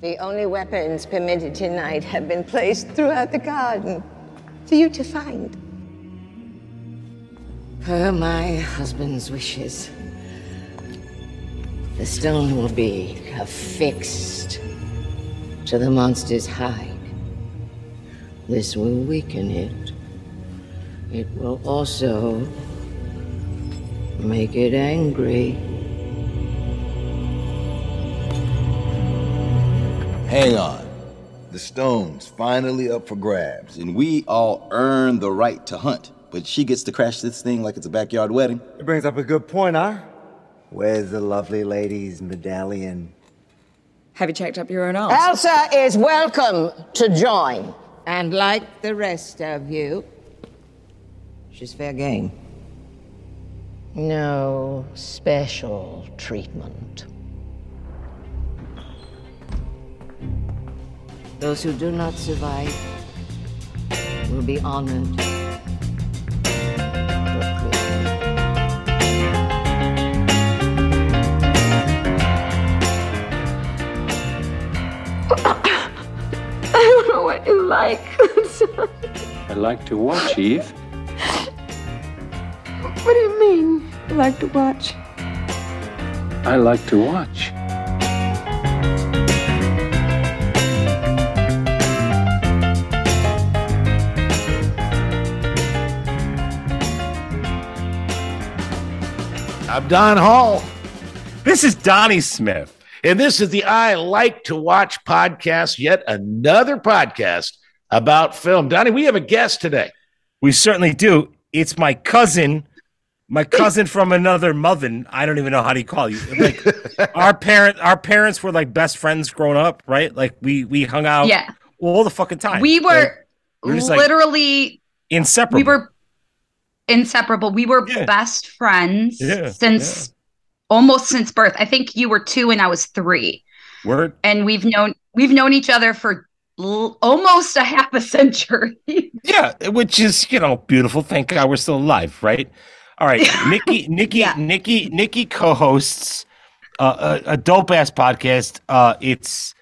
The only weapons permitted tonight have been placed throughout the garden for you to find. Per my husband's wishes, the stone will be affixed to the monster's hide. This will weaken it. It will also make it angry. Hang on. The stone's finally up for grabs. And we all earn the right to hunt. But she gets to crash this thing like it's a backyard wedding. It brings up a good point, huh? Where's the lovely lady's medallion? Have you checked up your own arms? Elsa is welcome to join. And like the rest of you, she's fair game. No special treatment. Those who do not survive will be honored. I don't know what you like. I like to watch, Eve. what do you mean? You like to watch? I like to watch. I'm Don Hall. This is Donnie Smith. And this is the I Like to Watch podcast, yet another podcast about film. Donnie, we have a guest today. We certainly do. It's my cousin, my cousin from another mother. I don't even know how to call you. Like our parent, our parents were like best friends growing up, right? Like we we hung out Yeah. all the fucking time. We were Like, we're just, like, literally inseparable. we were inseparable. We were best friends Yeah, since almost since birth. I think you were two and I was three. Word. And we've known we've known each other for l- almost a half a century. Yeah, which is you know beautiful. Thank God we're still alive, right? All right, Nikki, Nikki, Nikki, Nikki co-hosts uh, a, a dope ass podcast. Uh, it's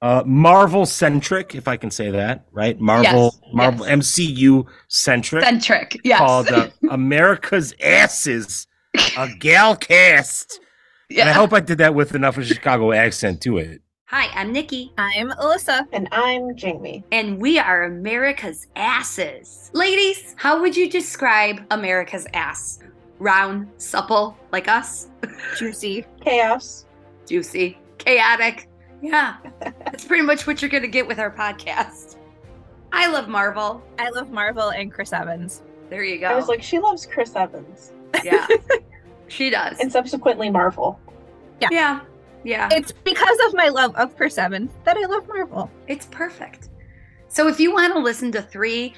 uh, Marvel centric, if I can say that, right? Marvel, Yes, Marvel MCU centric, Centric, yes. called uh, America's Asses, a gal cast. And I hope I did that with enough of a Chicago accent to it. Hi, I'm Nikki. I'm Alyssa. And I'm Jamie. And we are America's asses. Ladies, how would you describe America's ass? Round, supple, like us? Juicy. Chaos. Juicy. Chaotic. Yeah. That's pretty much what you're going to get with our podcast. I love Marvel. I love Marvel and Chris Evans. There you go. I was like, she loves Chris Evans. yeah. She does. And subsequently Marvel. Yeah. Yeah. Yeah. It's because of my love of Chris Evans that I love Marvel. It's perfect. So if you want to listen to three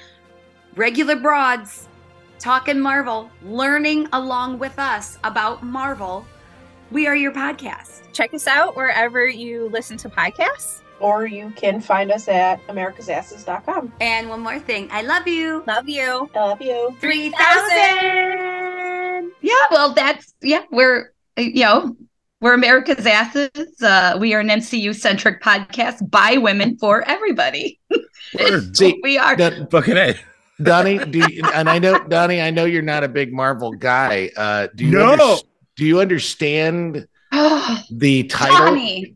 regular broads talking Marvel, learning along with us about Marvel, we are your podcast. Check us out wherever you listen to podcasts. Or you can find us at americasasses.com. And one more thing, I love you. Love you. I love you. 3000. Yeah, well, that's yeah, we're uh, you know we're America's asses. Uh, we are an MCU centric podcast by women for everybody. See, we are. Fucking A. Donnie, do you, and I know Donnie, I know you're not a big Marvel guy. Uh, do you No. underst- do you understand the title? Donnie.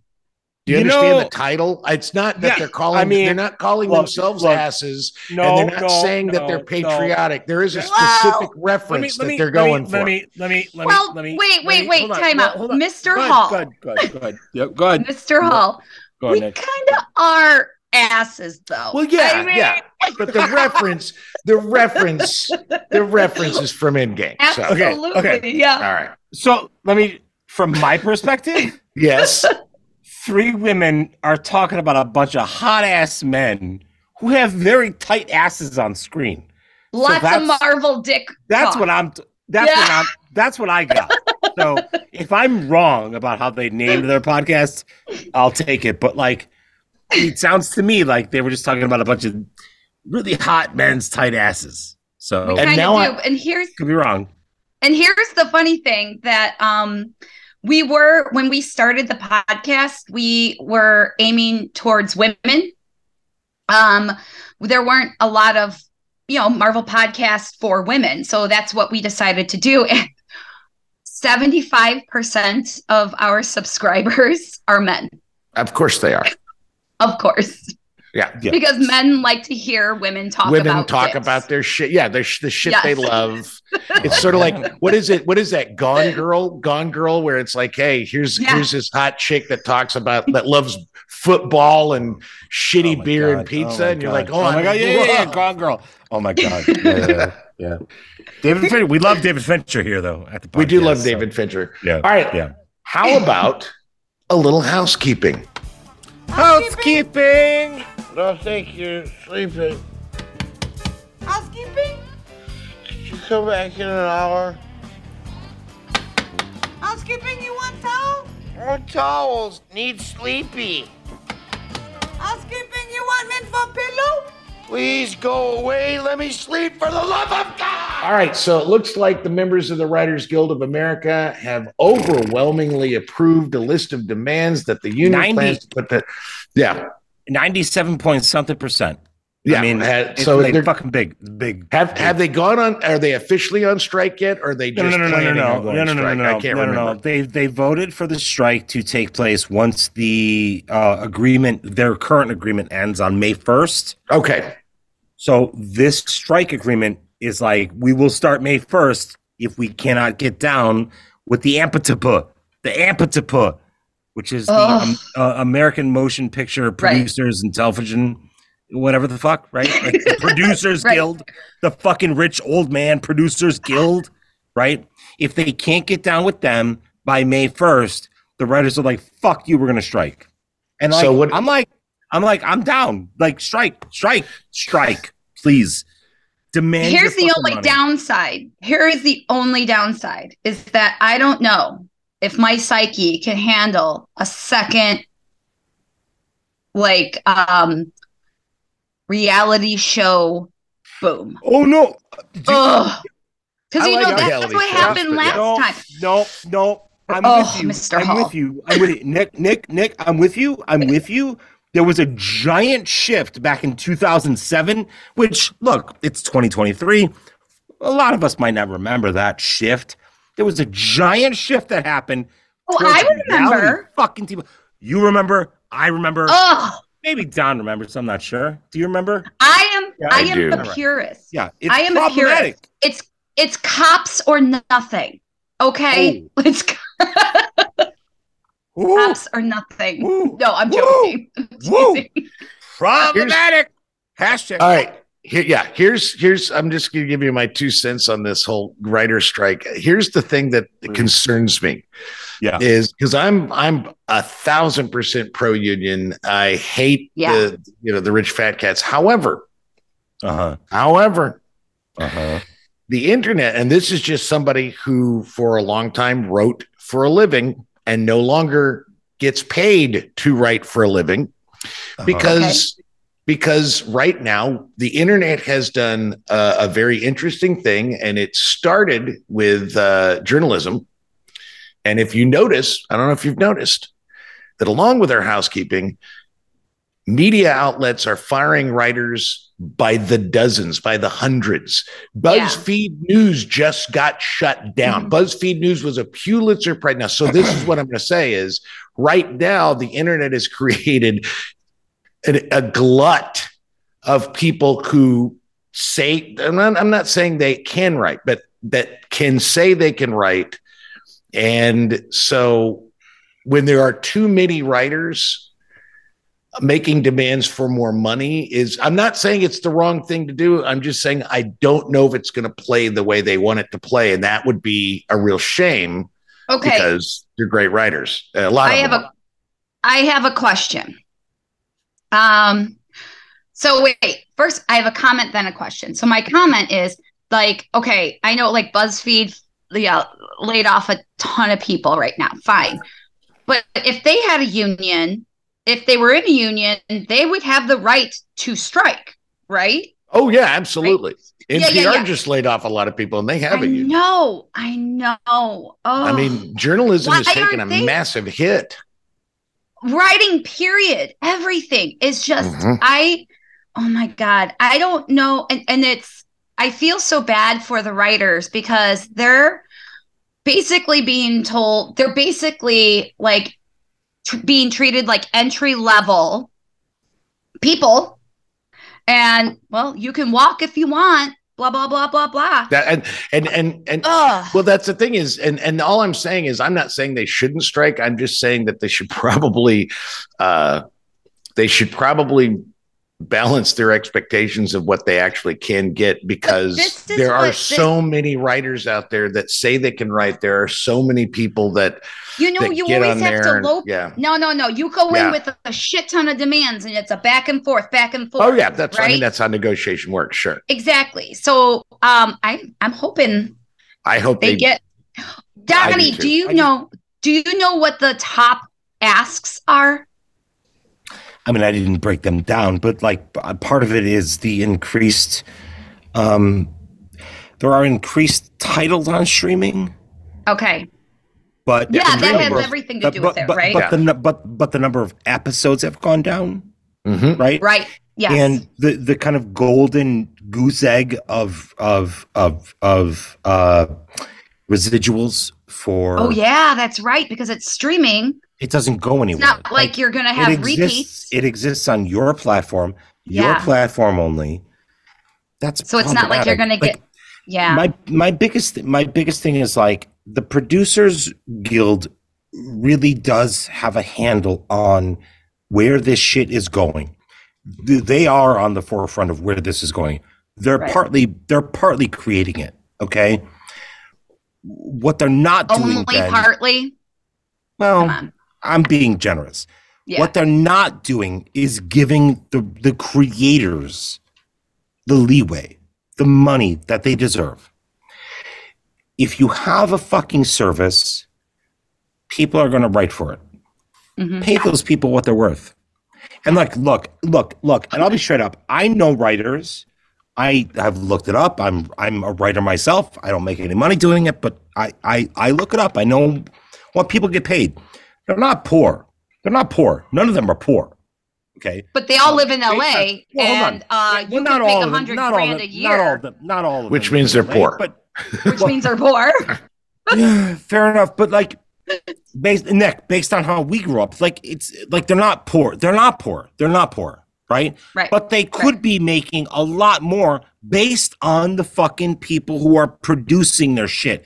Do you, You understand know- the title? It's not that Yeah, they're calling. I mean, they're not calling look, themselves look, asses, no, and they're not no, saying that they're no. patriotic. There is a Wow. specific Let me, reference let me, that they're let me- going for. Let me, let me, let well, me, let me. wait, let wait, me- wait. Time out, hold on. Mr. Hall. Go ahead, go ahead, go ahead. Yeah, go ahead. Mr. Hall. Go we ahead, Nick. kind of are asses, though. Well, yeah, I mean- yeah, but the reference, the reference, the reference is from Endgame. So. Absolutely. okay. Yeah. All right. So let me, from my perspective, Yes. three women are talking about a bunch of hot ass men who have very tight asses on screen. So Lots of Marvel dick. That's talk. what I'm. That's Yeah. what I'm. That's what I got. So if I'm wrong about how they named their podcast, I'll take it. But like, it sounds to me like they were just talking about a bunch of really hot men's tight asses. So We kind of do. and here's could be wrong. And here's the funny thing that um we were when we started the podcast, we were aiming towards women. Um, there weren't a lot of you know Marvel podcasts for women, so that's what we decided to do. And 75% of our subscribers are men. Of course they are. Of course. Yeah. Because men like to hear women talk Women about talk dicks. about their shit. Yeah, their sh- the shit they love. It's sort of like what is it? What is that? Gone Girl, Gone Girl, where it's like, hey, here's Yeah. here's this hot chick that talks about that loves football and shitty oh beer and pizza, oh and you're like, oh, oh my god, yeah, yeah, yeah. Gone Girl. Oh my god, yeah, yeah, yeah. David Fincher, we love David Fincher here though. At the podcast, We do love so- David Fincher. Yeah. All right. Yeah. How about a little housekeeping? Housekeeping. I think you're sleeping. Housekeeping? Could you come back in an hour? Housekeeping, you want towel? More towels. Need sleepy. Housekeeping, you want mint for pillow? Please go away. Let me sleep for the love of God. All right, so it looks like the members of the Writers Guild of America have overwhelmingly approved a list of demands that the union 90. plans to put. The, yeah, Ninety-seven point something percent. Yeah, I mean, it's so they're- fucking big, big. have have they gone on? Are they officially on strike yet? Or are they just no, no, no, no, no, no, no, no, no, no, I no, can't no, no, remember. no. They they voted for the strike to take place once the uh, agreement, their current agreement, ends on May first. Okay, So this strike agreement is like we will start May first if we cannot get down with the AMPTP, the AMPTP, which is the um, uh, American Motion Picture Producers and Television, whatever the fuck, right? Like the Producers Right. Guild, the fucking rich old man Producers Guild, right? If they can't get down with them by May first, the writers are like, "Fuck you, we're gonna strike." And like, So what- I'm like, I'm like, I'm down. Like, strike, strike, strike, please. Demand. Here's the only money. downside. Here is the only downside is that I don't know if my psyche can handle a second like um reality show boom. Oh no. Because you like know that's, that's what shows, happened last no, time. No, no. I'm Oh, with you. Mr. I'm Hall. with you. I'm with you. Nick, Nick, Nick, I'm with you. I'm with you. There was a giant shift back in 2007, which, look, it's 2023. A lot of us might not remember that shift. There was a giant shift that happened. Oh, I remember. Fucking TV. You remember? I remember. Oh, Maybe Don remembers. I'm not sure. Do you remember? I am Yeah, I, I am do. a purist. Yeah, it's I am a problematic. purist. It's it's cops or nothing. Okay? Oh. It's Ooh, cops or nothing. Ooh. No, I'm joking. I'm Woo. problematic. Hashtag. all right. Here, yeah. Here's here's. I'm just gonna give you my two cents on this whole writer strike. Here's the thing that mm. concerns me. Yeah. is because I'm I'm a thousand percent pro union. I hate Yeah. the you know the rich fat cats. However, Uh huh. however, Uh huh. the internet, and this is just somebody who for a long time wrote for a living and no longer gets paid to write for a living Uh-huh. because because right now the internet has done a, a very interesting thing and it started with uh, journalism and if you notice i don't know if you've noticed that along with our housekeeping media outlets are firing writers by the dozens by the hundreds. Buzzfeed news just got shut down. Mm-hmm. Buzzfeed news was a pulitzer prize. Now so this is what i'm going to say is right now the internet has created a, a glut of people who say I'm not, I'm not saying they can write but that can say they can write and so when there are too many writers making demands for more money is i'm not saying it's the wrong thing to do i'm just saying i don't know if it's going to play the way they want it to play and that would be a real shame Okay. because they're great writers a lot I have them a I have a question. Um so wait, first I have a comment then a question. So my comment is like okay, I know like BuzzFeed yeah, laid off a ton of people right now. Fine. But if they had a union, if they were in a union, they would have the right to strike, right? Oh yeah, absolutely. Yeah, NPR yeah, yeah. just laid off a lot of people, and they haven't. used- know, I know. Oh, I mean, journalism Why has taken a they- massive hit. writing period everything is just Mhm. i oh my god i don't know and, and it's i feel so bad for the writers because they're basically being told they're basically like tr- being treated like entry level people. And well you can walk if you want blah blah blah blah blah. That and and and and well, that's the thing is, and and all I'm saying is, I'm not saying they shouldn't strike. I'm just saying that they should probably, uh, they should probably balance their expectations of what they actually can get because there are what- so many writers out there that say they can write. There are so many people that You know, that you get always on have there to and- low. yeah. No, no, no. You go Yeah. in with a, a shit ton of demands, and it's a back and forth, back and forth. Oh yeah, that's I right. mean that's how negotiation works. Sure, exactly. So, um, I I'm hoping I hope they, they, get. Donnie, do do, too. you know? Do you know what the top asks are? I mean, I didn't break them down, but like part of it is the increased. Um, there are increased titles on streaming, Okay. but Yeah, that has everything to do but, with it, but, right? But the but but the number of episodes have gone down, Mm-hmm. right? Right. Yes. And the the kind of golden goose egg of of of of uh, residuals for oh yeah, that's right because it's streaming. It doesn't go It's anywhere. not like, you're gonna have it exists, repeats. It exists on your platform, your Yeah. platform only. That's So it's not like you're gonna problematic. get. Yeah. my my biggest my biggest thing is like the producers guild really does have a handle on where this shit is going they are on the forefront of where this is going they're Right. partly they're partly creating it okay what they're not doing Only partly. well i'm being generous Yeah. what they're not doing is giving the the creators the leeway, the money that they deserve. If you have a fucking service, people are going to write for it. Mm-hmm. Pay those people what they're worth. And like, look, look, look, and I'll be straight up. I know writers. I have looked it up. I'm I'm a writer myself. I don't make any money doing it, but I I I look it up. I know what people get paid. They're not poor. They're not poor. None of them are poor. Okay. But they all live in Based on- LA, well, and uh, you Well, not can make all a them. hundred Not all grand a them. year, Not all of them. Not all of them. which them means they're LA, poor. But which means they're poor. yeah, fair enough. But like, based Nick, based on how we grew up, like it's like they're not poor. They're not poor. They're not poor, right? Right. But they could be making a lot more based on the fucking people who are producing their shit,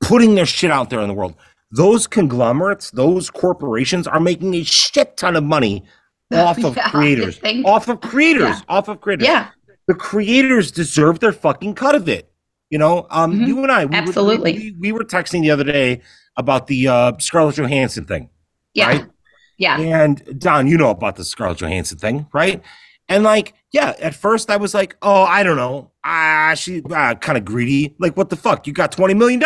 putting their shit out there in the world. Those conglomerates, those corporations are making a shit ton of money off of Yeah, creators, off of creators, Yeah. off of creators. Yeah. The creators deserve their fucking cut of it. You know, um, you and I, we were- Mm-hmm. Absolutely. we, we were texting the other day about the uh, Scarlett Johansson thing. Yeah. Right? Yeah. And Don, you know about the Scarlett Johansson thing, right? And like, yeah, at first I was like, oh, I don't know. Ah, she uh, kind of greedy. Like, what the fuck? You got $20 million.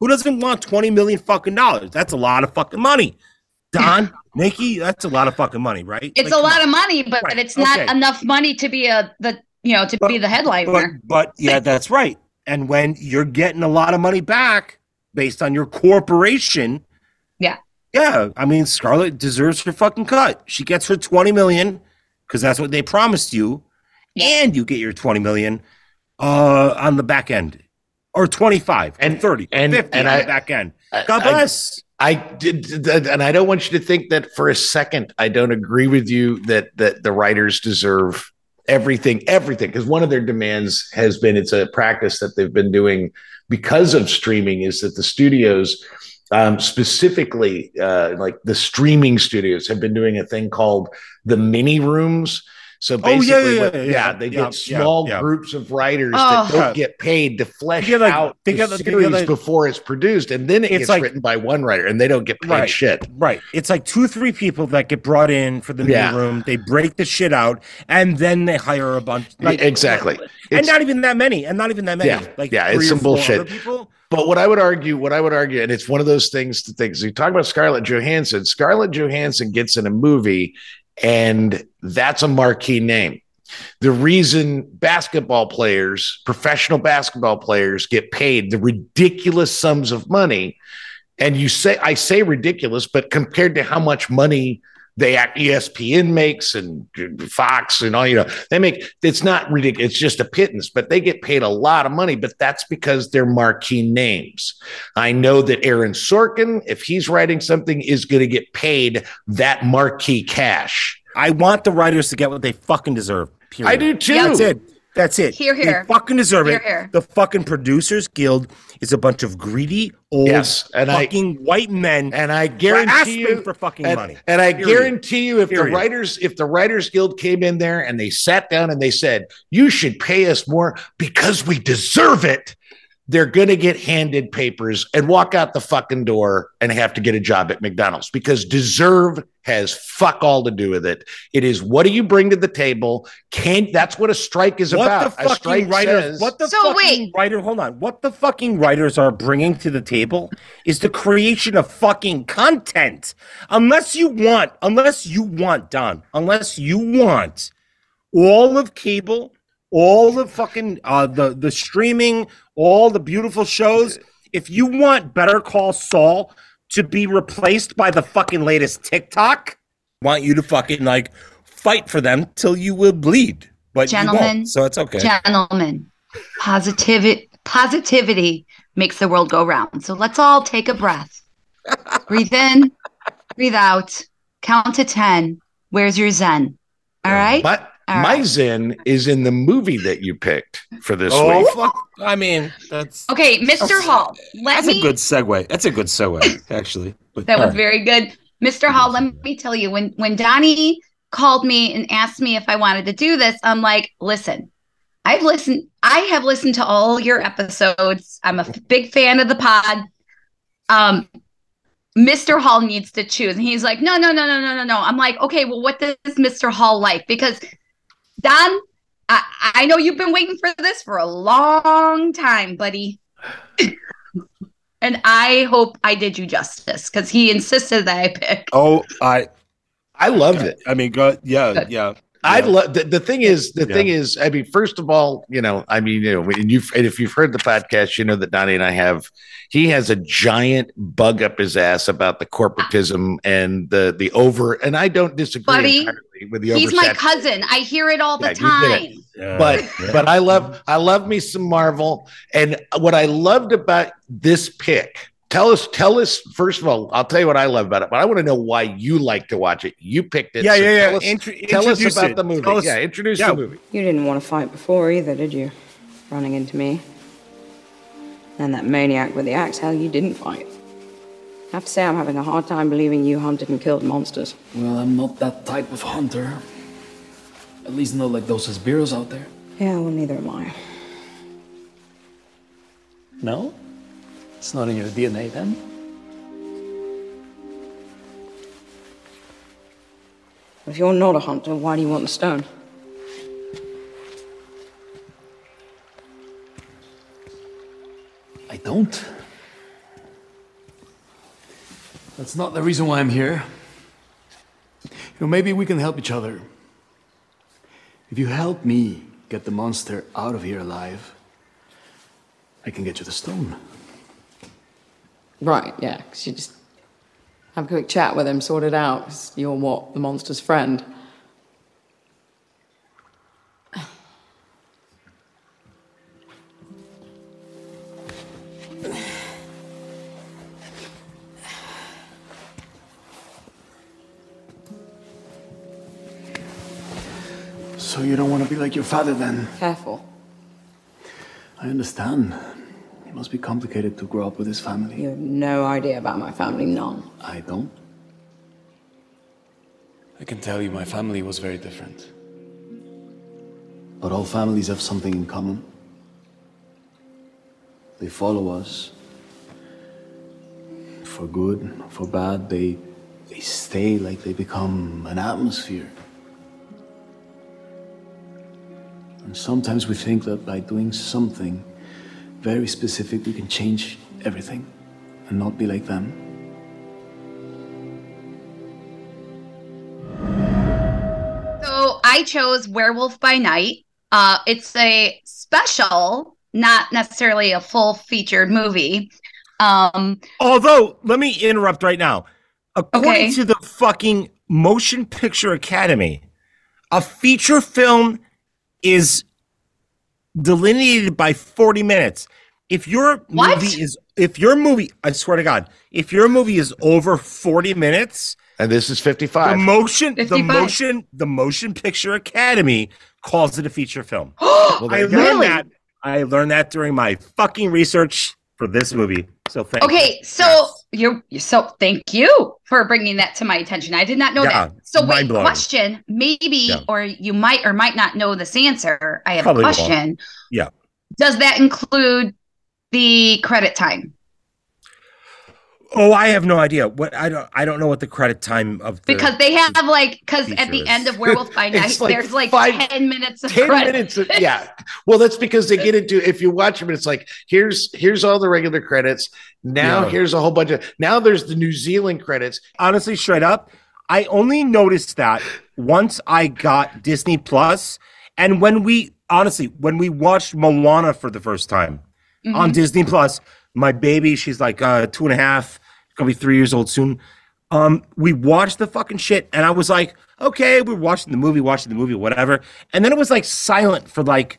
Who doesn't want 20 million fucking dollars? That's a lot of fucking money. Don, Nikki, that's a lot of fucking money, right? It's Like, a lot of money, but Right, it's not okay. enough money to be a the you know to be the but, headliner. but yeah, that's right. And when you're getting a lot of money back based on your corporation, yeah, yeah, I mean Scarlett deserves her fucking cut. She gets her 20 million because that's what they promised you, and you get your 20 million uh on the back end. Or 25 and 30 and- 50 and on I- the back end. I- God I- bless. I did, did- and I don't want you to think that for a second. I don't agree with you that that the writers deserve everything, everything, because one of their demands has been it's a practice that they've been doing because of streaming is that the studios, um, specifically uh, like the streaming studios, have been doing a thing called the mini rooms. So Oh, yeah, basically, yeah, yeah, yeah, yeah, they yeah, get yeah, small yeah. groups of writers Oh. that don't get paid to flesh They get like- out they the get like- they get series like- before it's produced, and then it It's gets like- written by one writer, and they don't get paid Right. shit. Right. It's like two, three people that get brought in for the Yeah. meeting room. They break the shit out, and then they hire a bunch. Like, exactly. and It's- not even that many, and not even that many. Yeah, like yeah, it's some bullshit. People. But what I would argue, what I would argue, and it's one of those things to things. You talk about Scarlett Johansson. Scarlett Johansson gets in a movie, and that's a marquee name. the reason basketball players, professional basketball players, get paid the ridiculous sums of money. And you say, I say ridiculous, but compared to how much money they act ESPN makes and Fox and all, you know, they make it's not ridiculous. It's just a pittance, but they get paid a lot of money. But that's because they're marquee names. I know that Aaron Sorkin, if he's writing something, is going to get paid that marquee cash. I want the writers to get what they fucking deserve. Period. I do too. That's it. That's it. Here, here. They fucking deserve Here, it. here. The fucking producers guild is a bunch of greedy old Yes, and I- fucking white men. And I guarantee you for fucking and, money. And I Period. guarantee you, if Period. the writers, if the Writers Guild came in there and they sat down and they said, "You should pay us more because we deserve it," they're gonna get handed papers and walk out the fucking door and have to get a job at McDonald's because deserve has fuck all to do with it. It is what do you bring to the table? Can't. that's what a strike is what about. the a strike fucking writers? says- what the So fucking wait. writer? Hold on. What the fucking writers are bringing to the table is the creation of fucking content. Unless you want, unless you want, Don, unless you want all of cable, all the fucking uh, the the streaming, all the beautiful shows. If you want Better Call Saul to be replaced by the fucking latest TikTok, I want you to fucking like fight for them till you will bleed. But you Gentlemen, won't, so it's okay. Gentlemen, positivity positivity makes the world go round. So let's all take a breath. breathe in, breathe out, count to 10. Where's your zen? All right? My, All my right. Zen is in the movie that you picked for this Oh week. fuck! I mean, that's Okay, Mr. Hall, let that's me a good segue. That's a good segue, actually. But That was all right. very good. Mr. Hall, let me tell you, when when Donnie called me and asked me if I wanted to do this, I'm like, listen, I've listened, I have listened to all your episodes. I'm a f- big fan of the pod. Um, Mr. Hall needs to choose. And he's like, no, no, no, no, no, no, no. I'm like, okay, well, what does Mr. Hall like? Because Don, I, I know you've been waiting for this for a long time, buddy. and I hope I did you justice because he insisted that I pick. Oh, I I loved it. I mean, go yeah, yeah. I yeah. love the, the thing is the Yeah. thing is I mean first of all you know I mean you know and you and if you've heard the podcast you know that Donnie and I have he has a giant bug up his ass about the corporatism and the the over and I don't disagree Buddy, entirely with the He's my cousin. I hear it all the Yeah, you time. did it. but but I love I love me some Marvel and what I loved about this pick tell us tell us first of all I'll tell you what I love about it but I want to know why you like to watch it you picked it Yeah, yeah, yeah. tell us, Intro- tell us about it. the movie us- yeah introduce yeah. the movie You didn't want to fight before either, did you? Running into me. And that maniac with the axe, hell, you didn't fight. I have to say, I'm having a hard time believing you hunted and killed monsters. Well, I'm not that type of hunter. At least not like those Sbirros out there. Yeah, well, neither am I. No? It's not in your DNA then? If you're not a hunter, why do you want the stone? I don't. That's not the reason why I'm here. You know, maybe we can help each other. If you help me get the monster out of here alive, I can get you the stone. Right, yeah, because you just have a quick chat with him, sort it out, because you're what? The monster's friend. So you don't want to be like your father then? Careful. I understand. It must be complicated to grow up with his family. You have no idea about my family, none. I don't. I can tell you my family was very different. But all families have something in common. They follow us. For good, for bad, they they stay like they become an atmosphere. And sometimes we think that by doing something very specific, we can change everything and not be like them. So I chose Werewolf by Night. Uh, it's a special, not necessarily a full featured movie. Um, Although, let me interrupt right now. According Okay. to the fucking Motion Picture Academy, a feature film is delineated by 40 minutes. If your What? movie is if your movie, I swear to God, if your movie is over 40 minutes, and this is 55. the 55. motion, the motion, the Motion Picture Academy calls it a feature film. well, I learned Really? that. I learned that during my fucking research for this movie. So thank you. okay, so you're so thank you for bringing that to my attention. I did not know Yeah, that. So wait, mind-blowing. question. Maybe Yeah. or you might or might not know this answer. I have Probably a won't. question. Yeah. Does that include the credit time? Oh, I have no idea. What I don't I don't know what the credit time of the Because they have like because at the features. end of Werewolf by Night, It's like there's like five- ten minutes of 10 credits. minutes of, yeah well that's because they get into if you watch them it's like here's here's all the regular credits now Yeah. here's a whole bunch of now there's the new zealand credits honestly straight up, I only noticed that once I got Disney Plus and when we honestly when we watched Moana for the first time on Mhm. Disney Plus, my baby, she's like uh two and a half, gonna be three years old soon. Um, we watched the fucking shit, and I was like, okay, we're watching the movie, watching the movie, whatever. And then it was like silent for like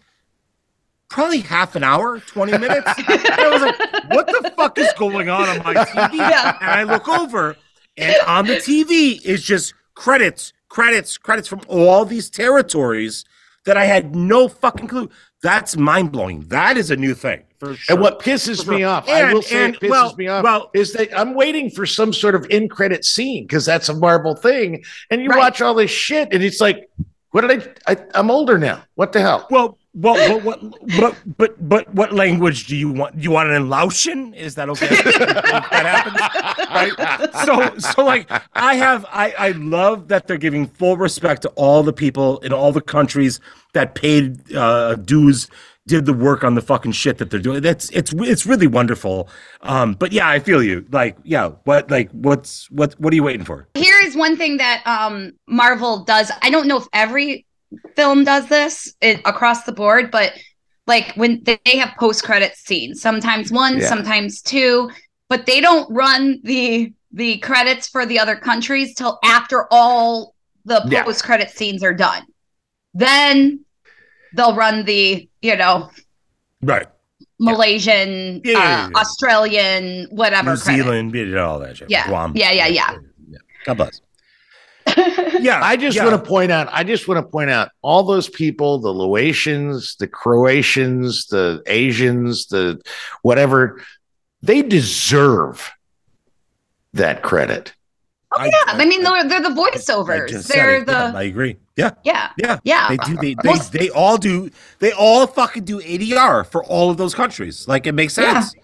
probably half an hour, 20 minutes. and I was like, what the fuck is going on on my TV? Yeah. And I look over, and on the TV is just credits, credits, credits from all these territories that I had no fucking clue. That's mind blowing. That is a new thing sure. and what pisses me off i will say and, it pisses well- me off well- is that i'm waiting for some sort of in credit scene because that's a marvel thing and you Right. watch all this shit and it's like what did I, I i'm older now what the hell Well, well, well what, but, but, but, what language do you want? You want it in Laotian? Is that okay? that happens, right? So, so like, I have, I, I love that they're giving full respect to all the people in all the countries that paid uh, dues, did the work on the fucking shit that they're doing. That's it's, it's really wonderful. Um, but yeah, I feel you. Like, yeah, what, like, what's, what, what are you waiting for? Here is one thing that um Marvel does. I don't know if every film does this it, across the board, but like when they they have post credit scenes, sometimes one, Yeah. sometimes two, but they don't run the the credits for the other countries till after all the post credit scenes are done. Then they'll run the, you know, Right. Malaysian, Yeah, yeah, yeah, uh, yeah. Australian, whatever. New credit. Zealand, you know, all that shit. Yeah. Guam. Yeah, yeah, yeah. God bless. yeah. I just yeah. want to point out, I just want to point out all those people, the Laotians, the Croatians, the Asians, the whatever, they deserve that credit. Oh, yeah. I, mean, they're, they're the I voiceovers. just They're it. Yeah, the I agree. Yeah. yeah. Yeah. Yeah. They do. They, they, they all do. They all fucking do ADR for all of those countries. Like it makes Yeah. sense.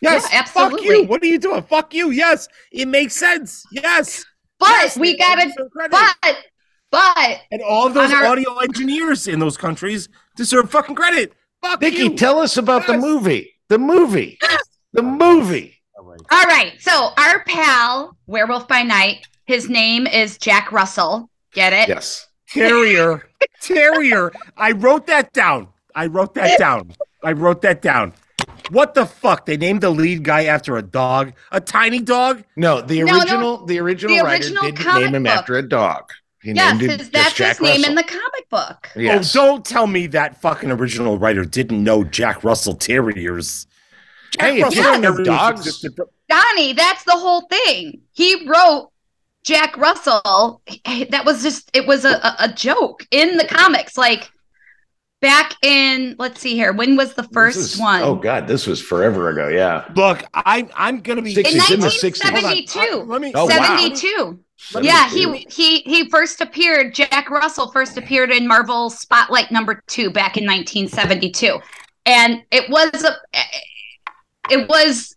Yes. Yeah, Fuck you. absolutely. What are you doing? Fuck you. Yes. It makes sense. Yes. But Yes, we they all gotta. deserve. But but and all those our- audio engineers in those countries deserve fucking credit. Fuck Nikki, you. tell us about the movie. The movie. The movie. All right. So our pal, Werewolf by Night, his name is Jack Russell. Get it? Yes. Terrier. Terrier. I wrote that down. I wrote that down. I wrote that down. What the fuck? They named the lead guy after a dog, a tiny dog. No, the No, no, original, the original the writer original didn't name him book. after a dog. He Yes, named him his, just that's Jack his name in the comic book. Oh, yes. Oh, don't tell me that fucking original writer didn't know Jack Russell Terriers. Jack Hey, if you don't know dogs- existed- Donnie, that's the whole thing. He wrote Jack Russell. That was just it was a, a, a joke in the comics. Like back in let's see here, when was the first is- one? Oh God, this was forever ago. Yeah. Look, I, I'm gonna be. Six- in It's in the 60s. 1972. Let me. Oh, wow. 72. Yeah, he he he first appeared. Jack Russell first appeared in Marvel Spotlight number two back in 1972, and it was a it was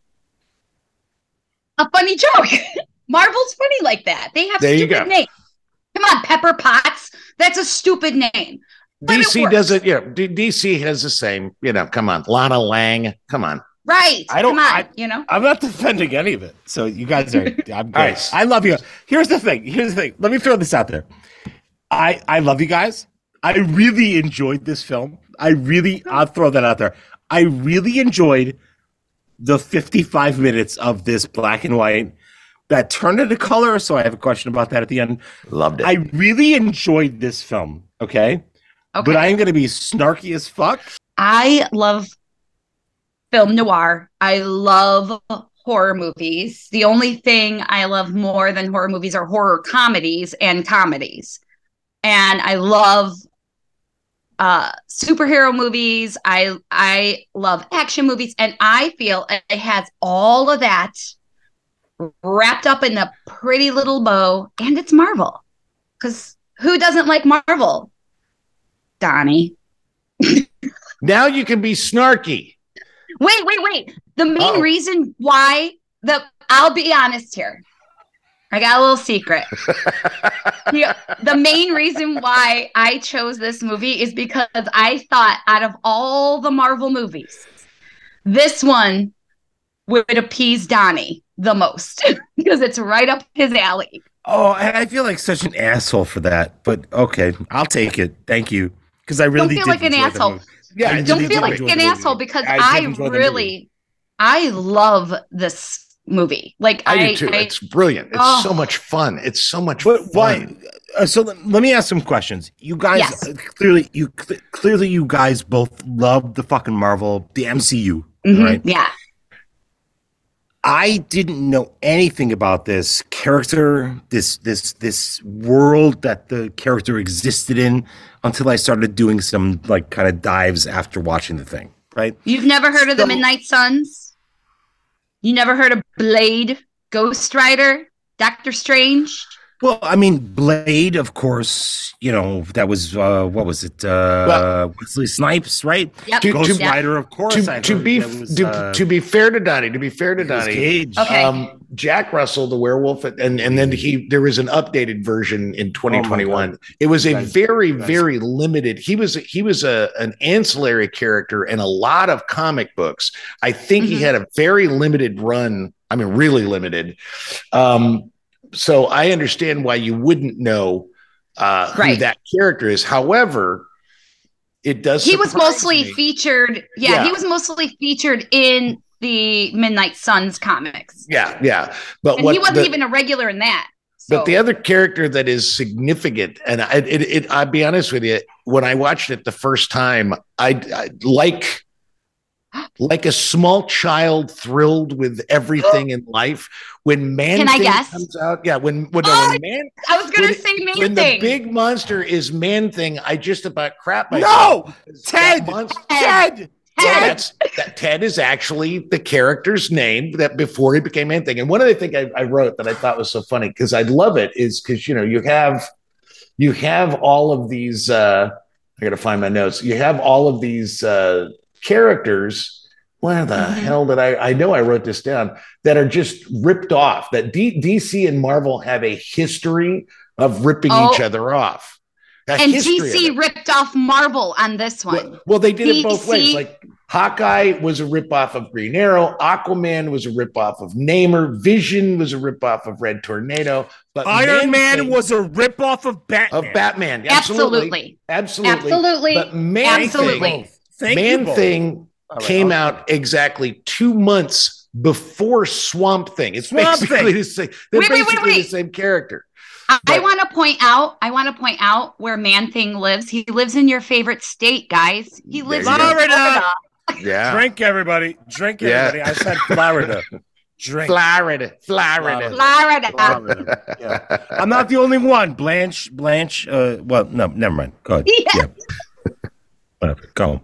a funny joke. Marvel's funny like that. They have There you stupid go. names. Come on, Pepper Potts. That's a stupid name. But it DC works. does it. Yeah, D- DC has the same. You know, come on, Lana Lang. Come on. Right. I don't- Come on. I- you know. I'm not defending any of it. So you guys are. I'm great. Nice. I love you. Here's the thing. Here's the thing. Let me throw this out there. I I love you guys. I really enjoyed this film. I really, I'll throw that out there. I really enjoyed the 55 minutes of this black and white that turned into color. So I have a question about that at the end. Loved it. I really enjoyed this film. Okay. Okay. But I am going to be snarky as fuck. I love film noir. I love horror movies. The only thing I love more than horror movies are horror comedies and comedies. And I love uh superhero movies. I I love action movies and I feel it has all of that wrapped up in a pretty little bow and it's Marvel. Cuz who doesn't like Marvel? Donnie. Now you can be snarky. Wait, wait, wait. The main Uh-oh. reason why the I'll be honest here. I got a little secret. the, the main reason why I chose this movie is because I thought out of all the Marvel movies, this one would appease Donnie the most because it's right up his alley. Oh, I feel like such an asshole for that. But okay, I'll take it. Thank you. Because I really Don't feel like an asshole. Yeah, I don't really feel like an movie. asshole because I I, enjoy the movie. really, I love this movie. Like I, I, do too. I- it's brilliant. It's Oh. so much fun. It's so much But fun. why? Uh, so let, let me ask some questions. You guys Yes. uh, clearly, you cl- clearly, you guys both love the fucking Marvel, the MCU, Mhm, right? Yeah. I didn't know anything about this character, this this this world that the character existed in until I started doing some like kind of dives after watching the thing. Right? You've never heard of the Midnight Suns? You never heard of Blade, Ghost Rider, Doctor Strange? Well, I mean, Blade, of course. You know that was uh, what was it? Uh, Well- Wesley Snipes, right? Yep. To- Ghost to- Rider, of course. to, to be was, to, uh, to be fair to Donnie, to be fair to Donnie, Cage. Okay. um, Jack Russell, the werewolf, and and then he there was an updated version in 2021. it was a guys- very you very limited. He was he was a an ancillary character in a lot of comic books. I think he Mhm. had a very limited run. I mean, really limited. Um, so I understand why you wouldn't know uh, who that character is. However, it does. He was mostly me. featured. Yeah, Yeah. he was mostly featured in the Midnight Suns comics. Yeah, yeah. But And what he wasn't the- even a regular in that. So. But the other character that is significant, and I, it, it, I'll be honest with you, when I watched it the first time, I, I like like a small child thrilled with everything in life. When man Can I Thing guess? comes out, yeah, when when, no, Oh, when man I was gonna when- say Man when Thing. the big monster is man thing, I just about crap no, myself. because Ted, monster- Ted. well, Ted. that's that Ted is actually the character's name that before he became anything. And one other thing I, I wrote that I thought was so funny because I love it is because you know you have you have all of these. uh I got to find my notes. You have all of these uh characters. Where the Mhm. hell did I? I know I wrote this down that are just ripped off. That D, DC and Marvel have a history of ripping Oh. each other off. A and history of DC ripped off Marvel on this one. Well, well, they did it both ways. Like Hawkeye was a ripoff of Green Arrow, Aquaman was a ripoff of Namor, Vision was a ripoff of Red Tornado, but Iron Man Thing- was a ripoff of Batman. of Batman. Absolutely. Absolutely. Absolutely. But Man Absolutely. Thing, Thank Man both. Thing All right, came I'll- out exactly two months before Swamp Thing. It's Swamp basically Thing. the same. They're Wait, wait, wait, basically wait. the same character. I, I want to point out. I want to point out where Man Thing lives. He lives in your favorite state, guys. He lives in go. Florida. Yeah. Drink, everybody. Drink, Yeah. everybody. I said Florida. Drink. Florida. Florida. Florida. Florida. Yeah. I'm not the only one. Blanche, Blanche. Uh, well, no, never mind. Go ahead. Yeah. Whatever. Go.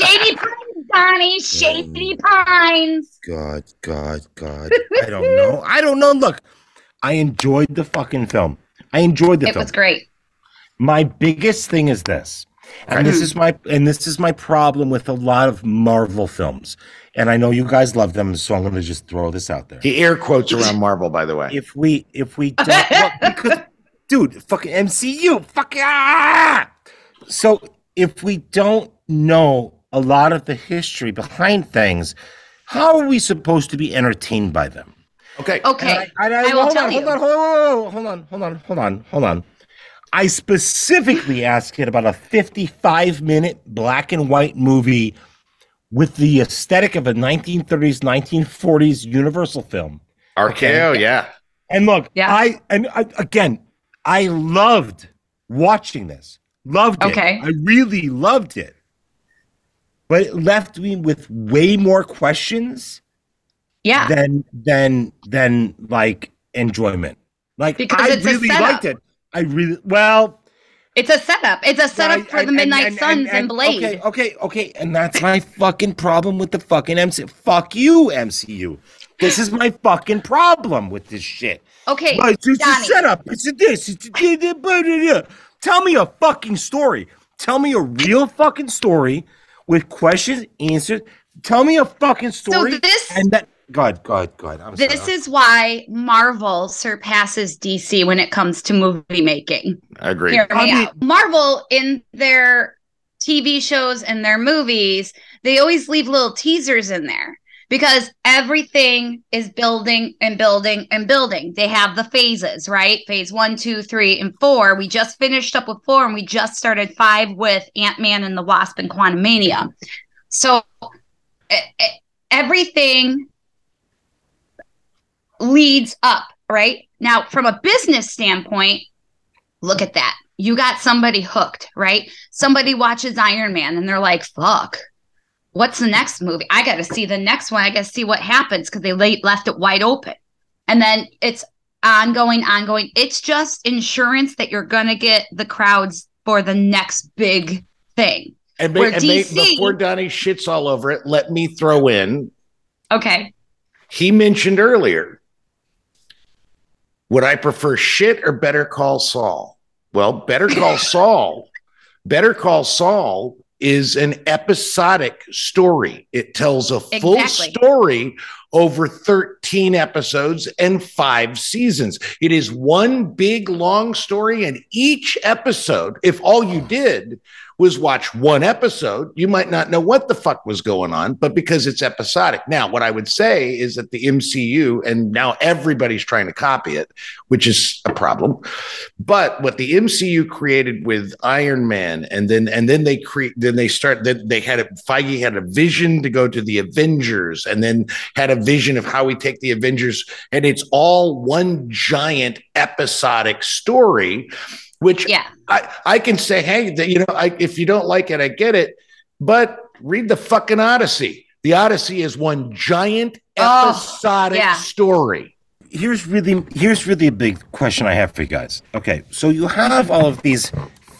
Shady Pines, Donnie. Shady Pines. God, God, God. I don't know. I don't know. Look, I enjoyed the fucking film. I enjoyed the It film. It was great. My biggest thing is this. And this is my and this is my problem with a lot of Marvel films. And I know you guys love them, so I'm gonna just throw this out there. The air quotes around Marvel, by the way. If we if we don't well, because, dude, fucking MCU, fuck ah! So if we don't know a lot of the history behind things, how are we supposed to be entertained by them? Okay. Okay. And I, and I- I will hold tell on, you. Hold on, hold on, hold on, hold on, hold on, hold on, hold on. I specifically asked it about a 55 minute black and white movie with the aesthetic of a 1930s, 1940s Universal film. RKO, yeah. And look, yeah. I and I, again, I loved watching this. Loved it. Okay. I really loved it. But it left me with way more questions. Yeah. Than than than like enjoyment. Like because I it's really liked it. I really well. It's a setup. It's a setup for the Midnight and- Suns and- and, and- Blade. Okay, okay, okay. And that's my fucking problem with the fucking MCU. Fuck you, MCU. This is my fucking problem with this shit. Okay, But it's just Donnie. a setup. It's a this. It's a da- da- ba- da- da. Tell me a fucking story. Tell me a real fucking story with questions, answered. Tell me a fucking story. So this- and that. God, God, God. I'm This sorry. is why Marvel surpasses DC when it comes to movie making. I agree. Hear me I mean- out. Marvel in their TV shows and their movies, they always leave little teasers in there because everything is building and building and building. They have the phases, right? Phase one, two, three, and four. We just finished up with four and we just started five with Ant Man and the Wasp and Quantumania. So e- e- everything leads up, right? Now, from a business standpoint, look at that. You got somebody hooked, right? Somebody watches Iron Man and they're like, fuck, what's the next movie? I got to see the next one. I got to see what happens because they left it wide open. And then it's ongoing, ongoing. It's just insurance that you're going to get the crowds for the next big thing. And, ma- and ma- DC before Donnie shits all over it, let me throw in. Okay. He mentioned earlier. Would I prefer shit or Better Call Saul? Well, Better Call Saul. Better Call Saul is an episodic story. It tells a full Exactly. story over 13 episodes and five seasons. It is one big long story, and each episode, if all you did was watch one episode, you might not know what the fuck was going on, but because it's episodic. Now, what I would say is that the MCU, and now everybody's trying to copy it, which is a problem. But what the MCU created with Iron Man, and then and then they create, then they start, then they had a Feige had a vision to go to the Avengers, and then had a vision of how we take the Avengers, and it's all one giant episodic story. Which yeah. I, I can say, hey, that you know, I, if you don't like it, I get it. But read the fucking Odyssey. The Odyssey is one giant Oh, episodic yeah. story. here's really here's really a big question I have for you guys. Okay, so you have all of these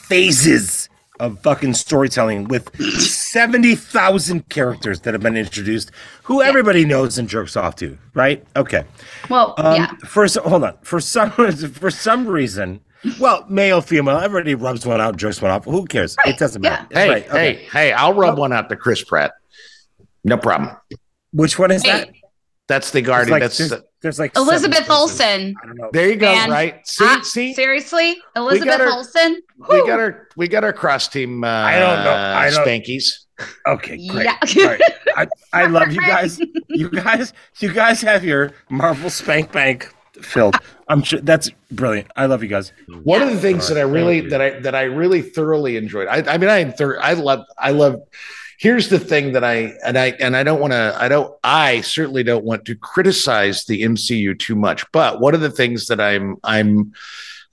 phases of fucking storytelling with seventy thousand characters that have been introduced, who everybody knows and jerks off to, right? Okay. Well, Um, yeah. For hold on, for some for some reason, well, male, female, everybody rubs one out, jerks one off. Who cares? it doesn't matter. Hey, Right, okay. hey, hey, I'll rub one out to Chris Pratt. No problem. Which one is that? That's the Guardian. like, That's there's, the, there's like Elizabeth seven places. Olsen. there you go. Man, right? See, Ah, see, seriously, Elizabeth her- Olsen. we got our we got our cross team. Uh, I don't know. I don't- Spankies. Okay, great. Yeah. All right. I, I love you guys. You guys, you guys have your Marvel Spank Bank filled. I'm sure that's brilliant. I love you guys. One of the things that I really that I that I really thoroughly enjoyed. I, I mean, I thir- I love I love. Here's the thing that I and I and I don't want to. I don't. I certainly don't want to criticize the MCU too much. But one of the things that I'm I'm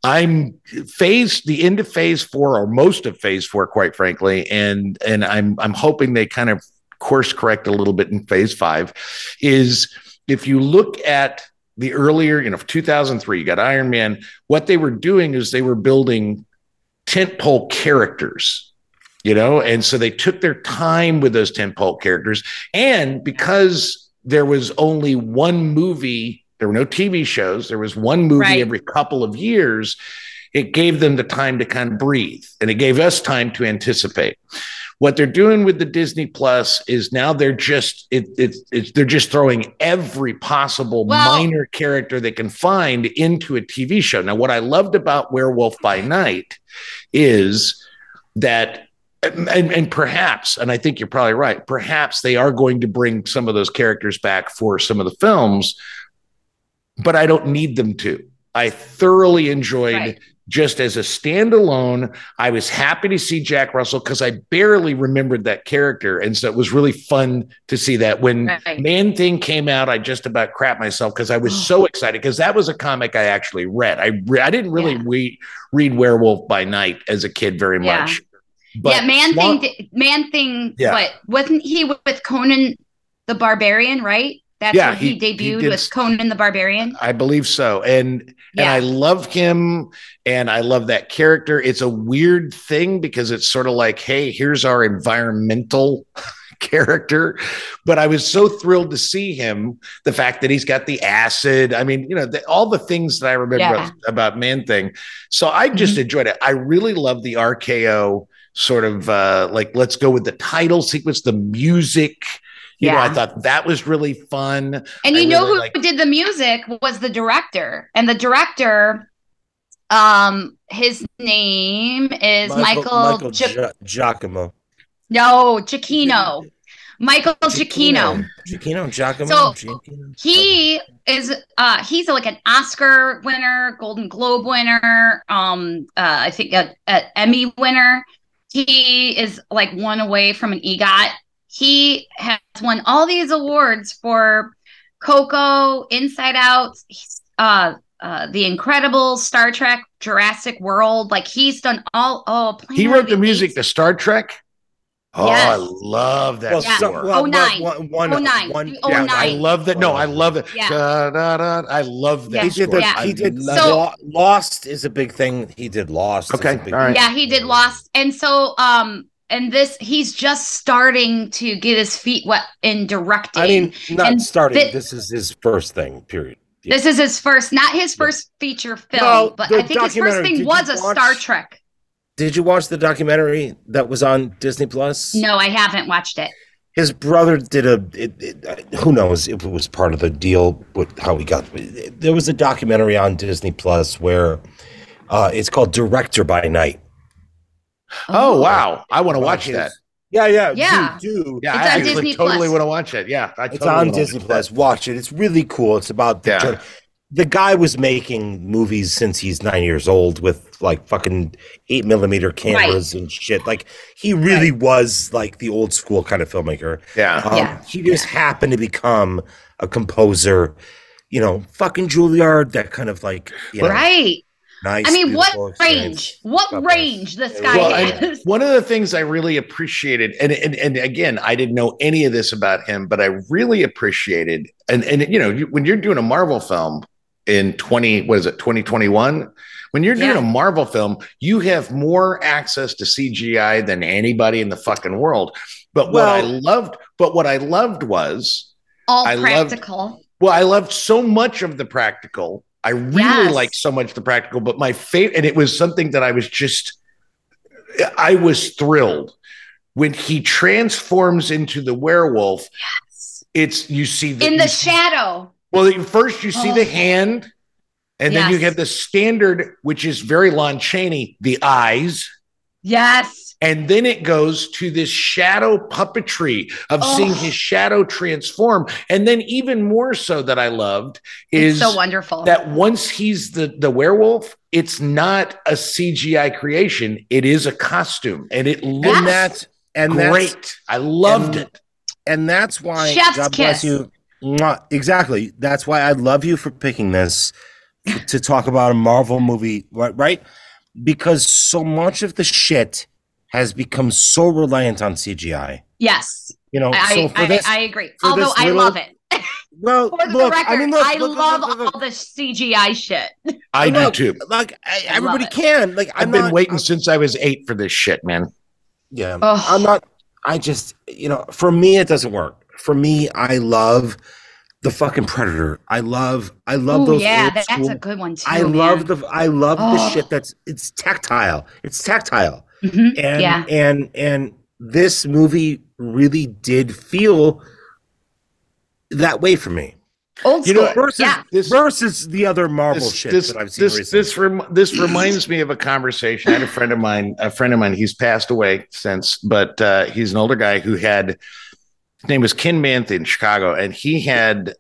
I'm phase the end of phase four or most of phase four, quite frankly, and and I'm I'm hoping they kind of course correct a little bit in phase five. Is if you look at the earlier, you know, 2003, you got Iron Man. What they were doing is they were building tentpole characters, you know, and so they took their time with those tentpole characters. And because there was only one movie, there were no TV shows, there was one movie Right. every couple of years. It gave them the time to kind of breathe, and it gave us time to anticipate. What they're doing with the Disney Plus is now they're just it, it, it's they're just throwing every possible Well- minor character they can find into a TV show. Now, what I loved about Werewolf by Night is that and, and perhaps, and I think you're probably right, perhaps they are going to bring some of those characters back for some of the films, but I don't need them to. I thoroughly enjoyed Right. Just as a standalone. I was happy to see Jack Russell because I barely remembered that character. And so it was really fun to see that. When Right. Man Thing came out, I just about crap myself because I was so excited because that was a comic I actually read. I, re- I didn't really read, read Werewolf by Night as a kid very Yeah. much. yeah, man thing, man thing. Yeah. What wasn't he with Conan the Barbarian? Right. That's Yeah, when he, he- he debuted did with Conan the Barbarian. I believe so. And and I love him and I love that character. It's a weird thing because it's sort of like, hey, here's our environmental character. But I was so thrilled to see him. The fact that he's got the acid. I mean, you know, the, all the things that I remember Yeah. about, about Man Thing. So I just enjoyed it. I really love the RKO sort of uh like let's go with the title sequence, the music. You know, I thought that was really fun. And I you know really who liked- did the music was the director, and the director, um, his name is Michael. Michael Gi- Gia- Giacomo. no, Giacchino. Michael Giacchino. Giacchino, Giacomo. So Giacchino. he is uh he's like an Oscar winner, Golden Globe winner, um uh I think a, a Emmy winner. He is like one away from an EGOT. He has won all these awards for Coco, Inside Out, uh uh The Incredible, Star Trek, Jurassic World. Like he's done all oh He wrote the the music to Star Trek. Oh, Yes. I love that Well, Yeah. so- score. well, Oh nine. one- one- Oh nine. one- Oh yeah, nine. I love that. No, I love it. Yeah. Da, da, da. I love that. He did. The, Yeah. He did. So- Lost is a big thing. He did Lost. is a Okay, big all right. Yeah, he did Lost. And so um and this he's just starting to get his feet wet in directing. I mean, not And starting. thi- this is his first thing. Period. this is his first, not his first feature film, No, but I think his first thing was you a Star Trek. Did you watch the documentary that was on Disney Plus? No, I haven't watched it. His brother did a. It, it, who knows if it was part of the deal with how he got. There was a documentary on Disney Plus where uh, it's called Director by Night. Oh wow, I want to watch that. Yeah, yeah, Yeah. Do, do. Yeah, It's I on actually Disney totally want to watch it. Yeah, I It's on Disney watch Plus. Watch it. It's really cool. It's about the Yeah. The guy was making movies since he's nine years old with like fucking eight millimeter cameras and shit. Like he really was like the old school kind of filmmaker. Yeah. Um, Yeah. He just happened to become a composer. You know, fucking Juilliard. That kind of like you know, right. Nice. I mean, what experience. range? What God bless. range this guy Well, I- is? one of the things I really appreciated, and, and and again, I didn't know any of this about him, but I really appreciated, and and you know, you, when you're doing a Marvel film in twenty, what is it, twenty twenty one? When you're doing Yeah. a Marvel film, you have more access to CGI than anybody in the fucking world. But what I loved, but what I loved was, All I loved- practical. well, I loved so much of the practical. I really Yes. liked so much the practical, but my favorite, and it was something that I was just, I was thrilled when he transforms into the werewolf. Yes. It's you see the, In the see- shadow. well, first you see Oh. the hand, and then you Yes. have the standard, which is very Lon Chaney, the eyes. Yes. And then it goes to this shadow puppetry of oh. seeing Oh. his shadow transform. And then even more so that I loved is It's so wonderful. that once he's the, the werewolf, it's not a CGI creation. It is a costume. And it looks and that's and great. That's, I loved and- it. and that's why Chef's God bless you. Exactly. That's why I love you for picking this to talk about a Marvel movie, right? right? Because so much of the shit has become so reliant on CGI. yes. You know, I, so for I, this, I agree. for Although this I little- love it. well, For the look, record, I mean, look, I look, look, love look, look, all the CGI shit. I do too. Like I, I everybody love can. Like I've I'm been not- waiting since I was eight for this shit, man. Yeah. Ugh. I'm not I just you know, for me it doesn't work. For me, I love the fucking predator. I love I love Oh those yeah, that's school- a good one too. I love the I love the Oh. shit that's it's tactile. It's tactile. Mhm. And yeah. and and this movie really did feel that way for me. Old You school. know, Versus yeah. This versus the other Marvel this, shit this, that I've seen this, recently. this, rem- this reminds me of a conversation. I had a friend of mine, a friend of mine, he's passed away since, but uh, he's an older guy who had, his name was Ken Manth in Chicago, and he had,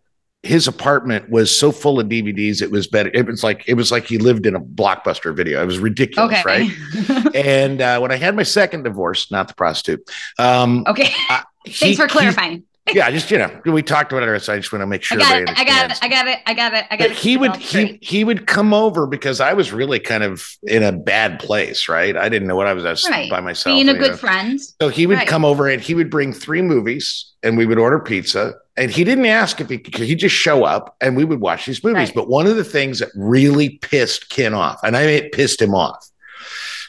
his apartment was so full of DVDs. It was better. It was like it was like he lived in a blockbuster video. It was ridiculous, Okay. right? and uh, when I had my second divorce, not the prostitute. Um, Okay. uh, Thanks he- for he- clarifying. yeah, just you know, we talked about it. So I just want to make I sure got it. I got it. I got it. I got it. I got But it. he would he he would come over because I was really kind of in a bad place, right? I didn't know what I was. I was right. by myself. Being a good know. friend. So he would Right. come over and he would bring three movies and we would order pizza. And he didn't ask if he could he'd just show up and we would watch these movies. Right. But one of the things that really pissed Ken off, and I mean it pissed him off,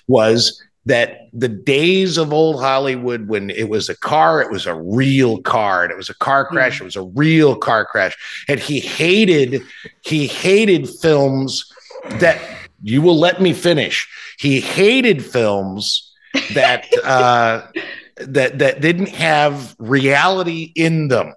was that the days of old Hollywood when it was a car, it was a real car, and it was a car crash, it was a real car crash. And he hated, he hated films that you will let me finish. He hated films that uh that that didn't have reality in them.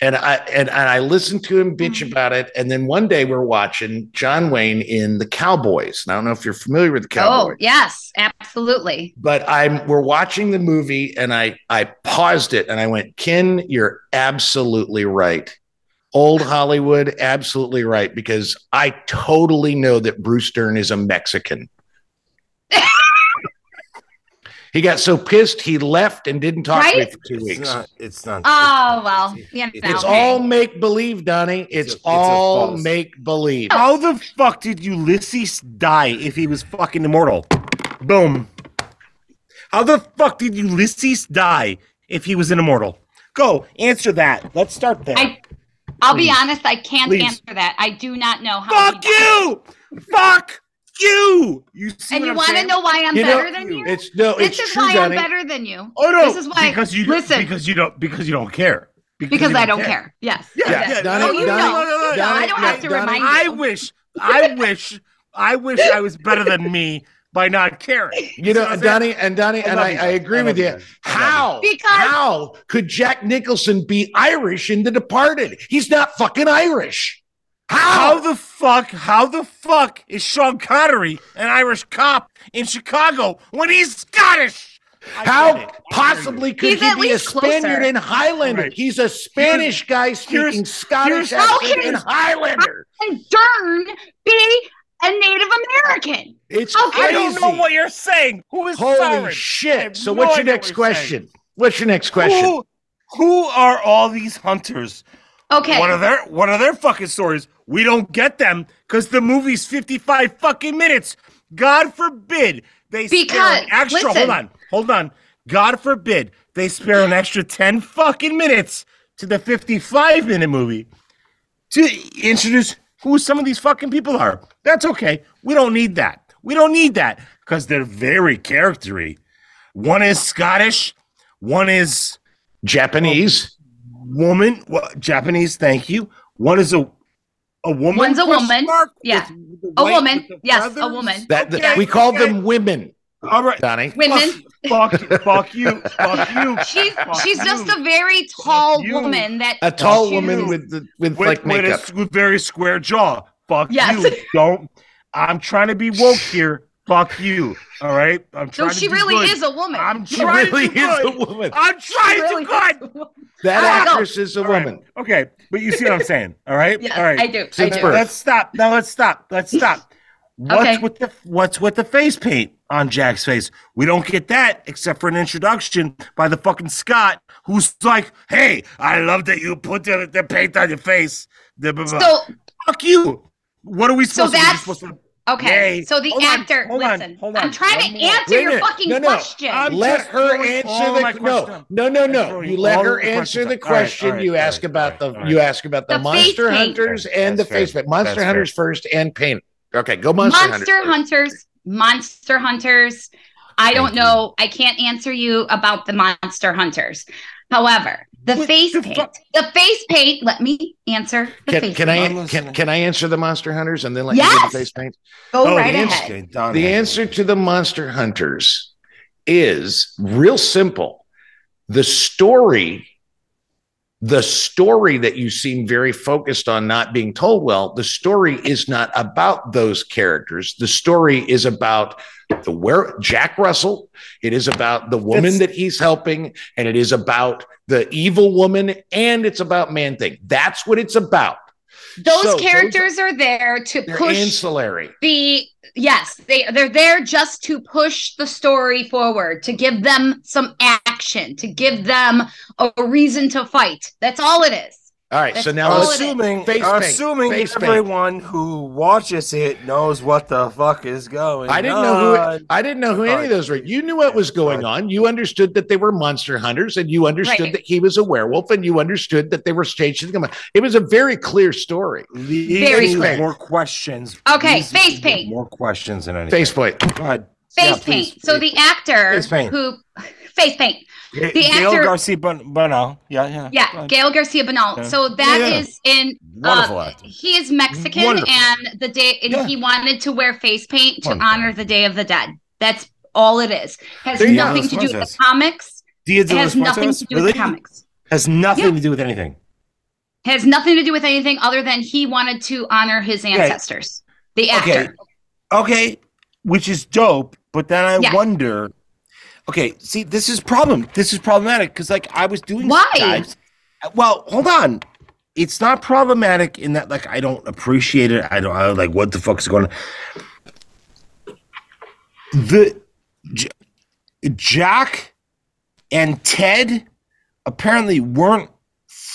And I and, and I listened to him bitch mm. about it. And then one day we're watching John Wayne in The Cowboys. And I don't know if you're familiar with the oh, Cowboys Oh yes, absolutely. but I'm we're watching the movie and I I paused it and I went, Ken, you're absolutely right. Old Hollywood, absolutely right, because I totally know that Bruce Dern is a Mexican. He got so pissed he left and didn't talk to me for two It's weeks. not. It's not. Oh well, you know. it's all make believe, Donnie. It's, it's a all make believe. Oh. How the fuck did Ulysses die if he was fucking immortal? Boom. How the fuck did Ulysses die if he was an immortal? Go answer that. Let's start there. I, I'll be honest. I can't Please. answer that. I do not know how. fuck you. Fuck you. You see And you want to know why I'm You know, better than you? It's no, this it's is true, why Donnie. I'm better than you. Oh no! This is why. because you listen. because you don't because you don't care. because you I don't care. Yes. Yeah, yes. yeah, Donnie, oh, you Donnie, know. You know. Donnie, I don't have to Donnie, remind I wish, I wish, I wish I was better than me by not caring. You know, See what Donnie and Donnie, and I, I agree I with you. you. How? Because- how could Jack Nicholson be Irish in The Departed? He's not fucking Irish. How How? the fuck? How the fuck is Sean Connery an Irish cop in Chicago when he's Scottish? I How possibly could He's he be a least closer. Spaniard and Highlander? Right. He's a Spanish guy speaking here's- Scottish here's- accent How and can- Highlander. And Dern be a Native American. It's How I don't know what you're saying. Who is Holy Siren? Shit! So, no what's your next what you're question? What's your next question? Who, who are all these hunters? Okay. What are their what are their fucking stories? We don't get them because the movie's 55 fucking minutes. God forbid they spare Because- an extra listen. hold on, hold on. God forbid they spare an extra 10 fucking minutes to the 55 minute movie to introduce who some of these fucking people are. That's okay. We don't need that. We don't need that because they're very charactery. One is Scottish, one is Japanese. Woman, well, Japanese. Thank you. One is a a woman. One's a woman. mark, Yeah. with A woman. with the Yes, a woman. That, that- Okay, we call okay. them women, All right. Donnie. Women. Fuck, fuck you. Fuck you. She's Fuck she's you. just a very tall woman that A tall chews. woman with the, with, with, like with a makeup. with very square jaw. Fuck Yes. you. Don't. I'm trying to be woke here. Fuck you. All right. I'm So trying. she to do really good. is a woman. I'm She trying really to do is a woman. I'm trying She really to good. is a woman. That All right, go. actress is a All right. woman. Okay, but you see what I'm saying, all right? Yes, all right. I do. So I do. birth. Let's stop. Now let's stop. Let's stop. What's Okay. with the what's with the face paint on Jack's face? We don't get that except for an introduction by the fucking Scott, who's like, "Hey, I love that you put the, the paint on your face." The, blah, blah. So fuck you. What are we So supposed to do? That's- supposed to okay. Yay. So the Hold on, actor. hold on, listen, hold on. I'm trying One to more. answer Wait your fucking No, no. question. I'm Let her answer the my no, no, no, no. You let her answer the out. All right, question. all right, you ask right, about the you ask about the, The monster face paint. hunters and the That's fair. face paint. Monster That's hunters first and paint. Okay, go monster, Monster hunters. hunters. Monster hunters. I don't know. I can't answer you about the monster hunters. However, the What face the paint. fuck? The face paint. Let me answer the Can, face can paint. I'm I listening. can, can I answer the monster hunters and then let you do the face paint? Go Oh, right the ahead. Okay, Don The answer to the monster hunters is real simple. The story, the story that you seem very focused on not being told well, the story is not about those characters. The story is about the where Jack Russell. It is about the woman That's- that he's helping, and it is about the evil woman, and it's about man thing. That's what it's about. Those So characters are there to push ancillary. the yes they they're there just to push the story forward to give them some action to give them a reason to fight. That's all it is All right, That's so now all let's it is. assuming Face paint. assuming Face paint. everyone who watches it knows what the fuck is going I didn't know who on. I didn't know who any of those were. You knew what was going on. You understood that they were monster hunters, and you understood Right. that he was a werewolf, and you understood that they were chasing him. It was a very clear story. Very clear. more questions. Okay, Leave me face paint. More questions than anything. Face paint. Go ahead. face Yeah, paint please. so the actor Face paint. who face paint Ga- the Gael actor- Garcia Bern- Bernal. Yeah, yeah. Yeah gael garcia bernal Yeah. so that Yeah, yeah. is in Wonderful uh, actor. he is mexican Wonderful. and the day and Yeah. he wanted to wear face paint to Wonderful. honor the day of the dead that's all it is has There nothing to do with the comics Dia de has nothing to do with Really? the comics Has nothing Yeah. to do with anything. has nothing to do with anything other than he wanted to honor his ancestors the actor Okay. Okay, which is dope, but then I Yeah. wonder. Okay, see, this is problem. This is problematic because, like, I was doing Why? dives- Well, hold on. It's not problematic in that, like, I don't appreciate it. I don't I, like what the fuck is going on. The J- Jack and Ted apparently weren't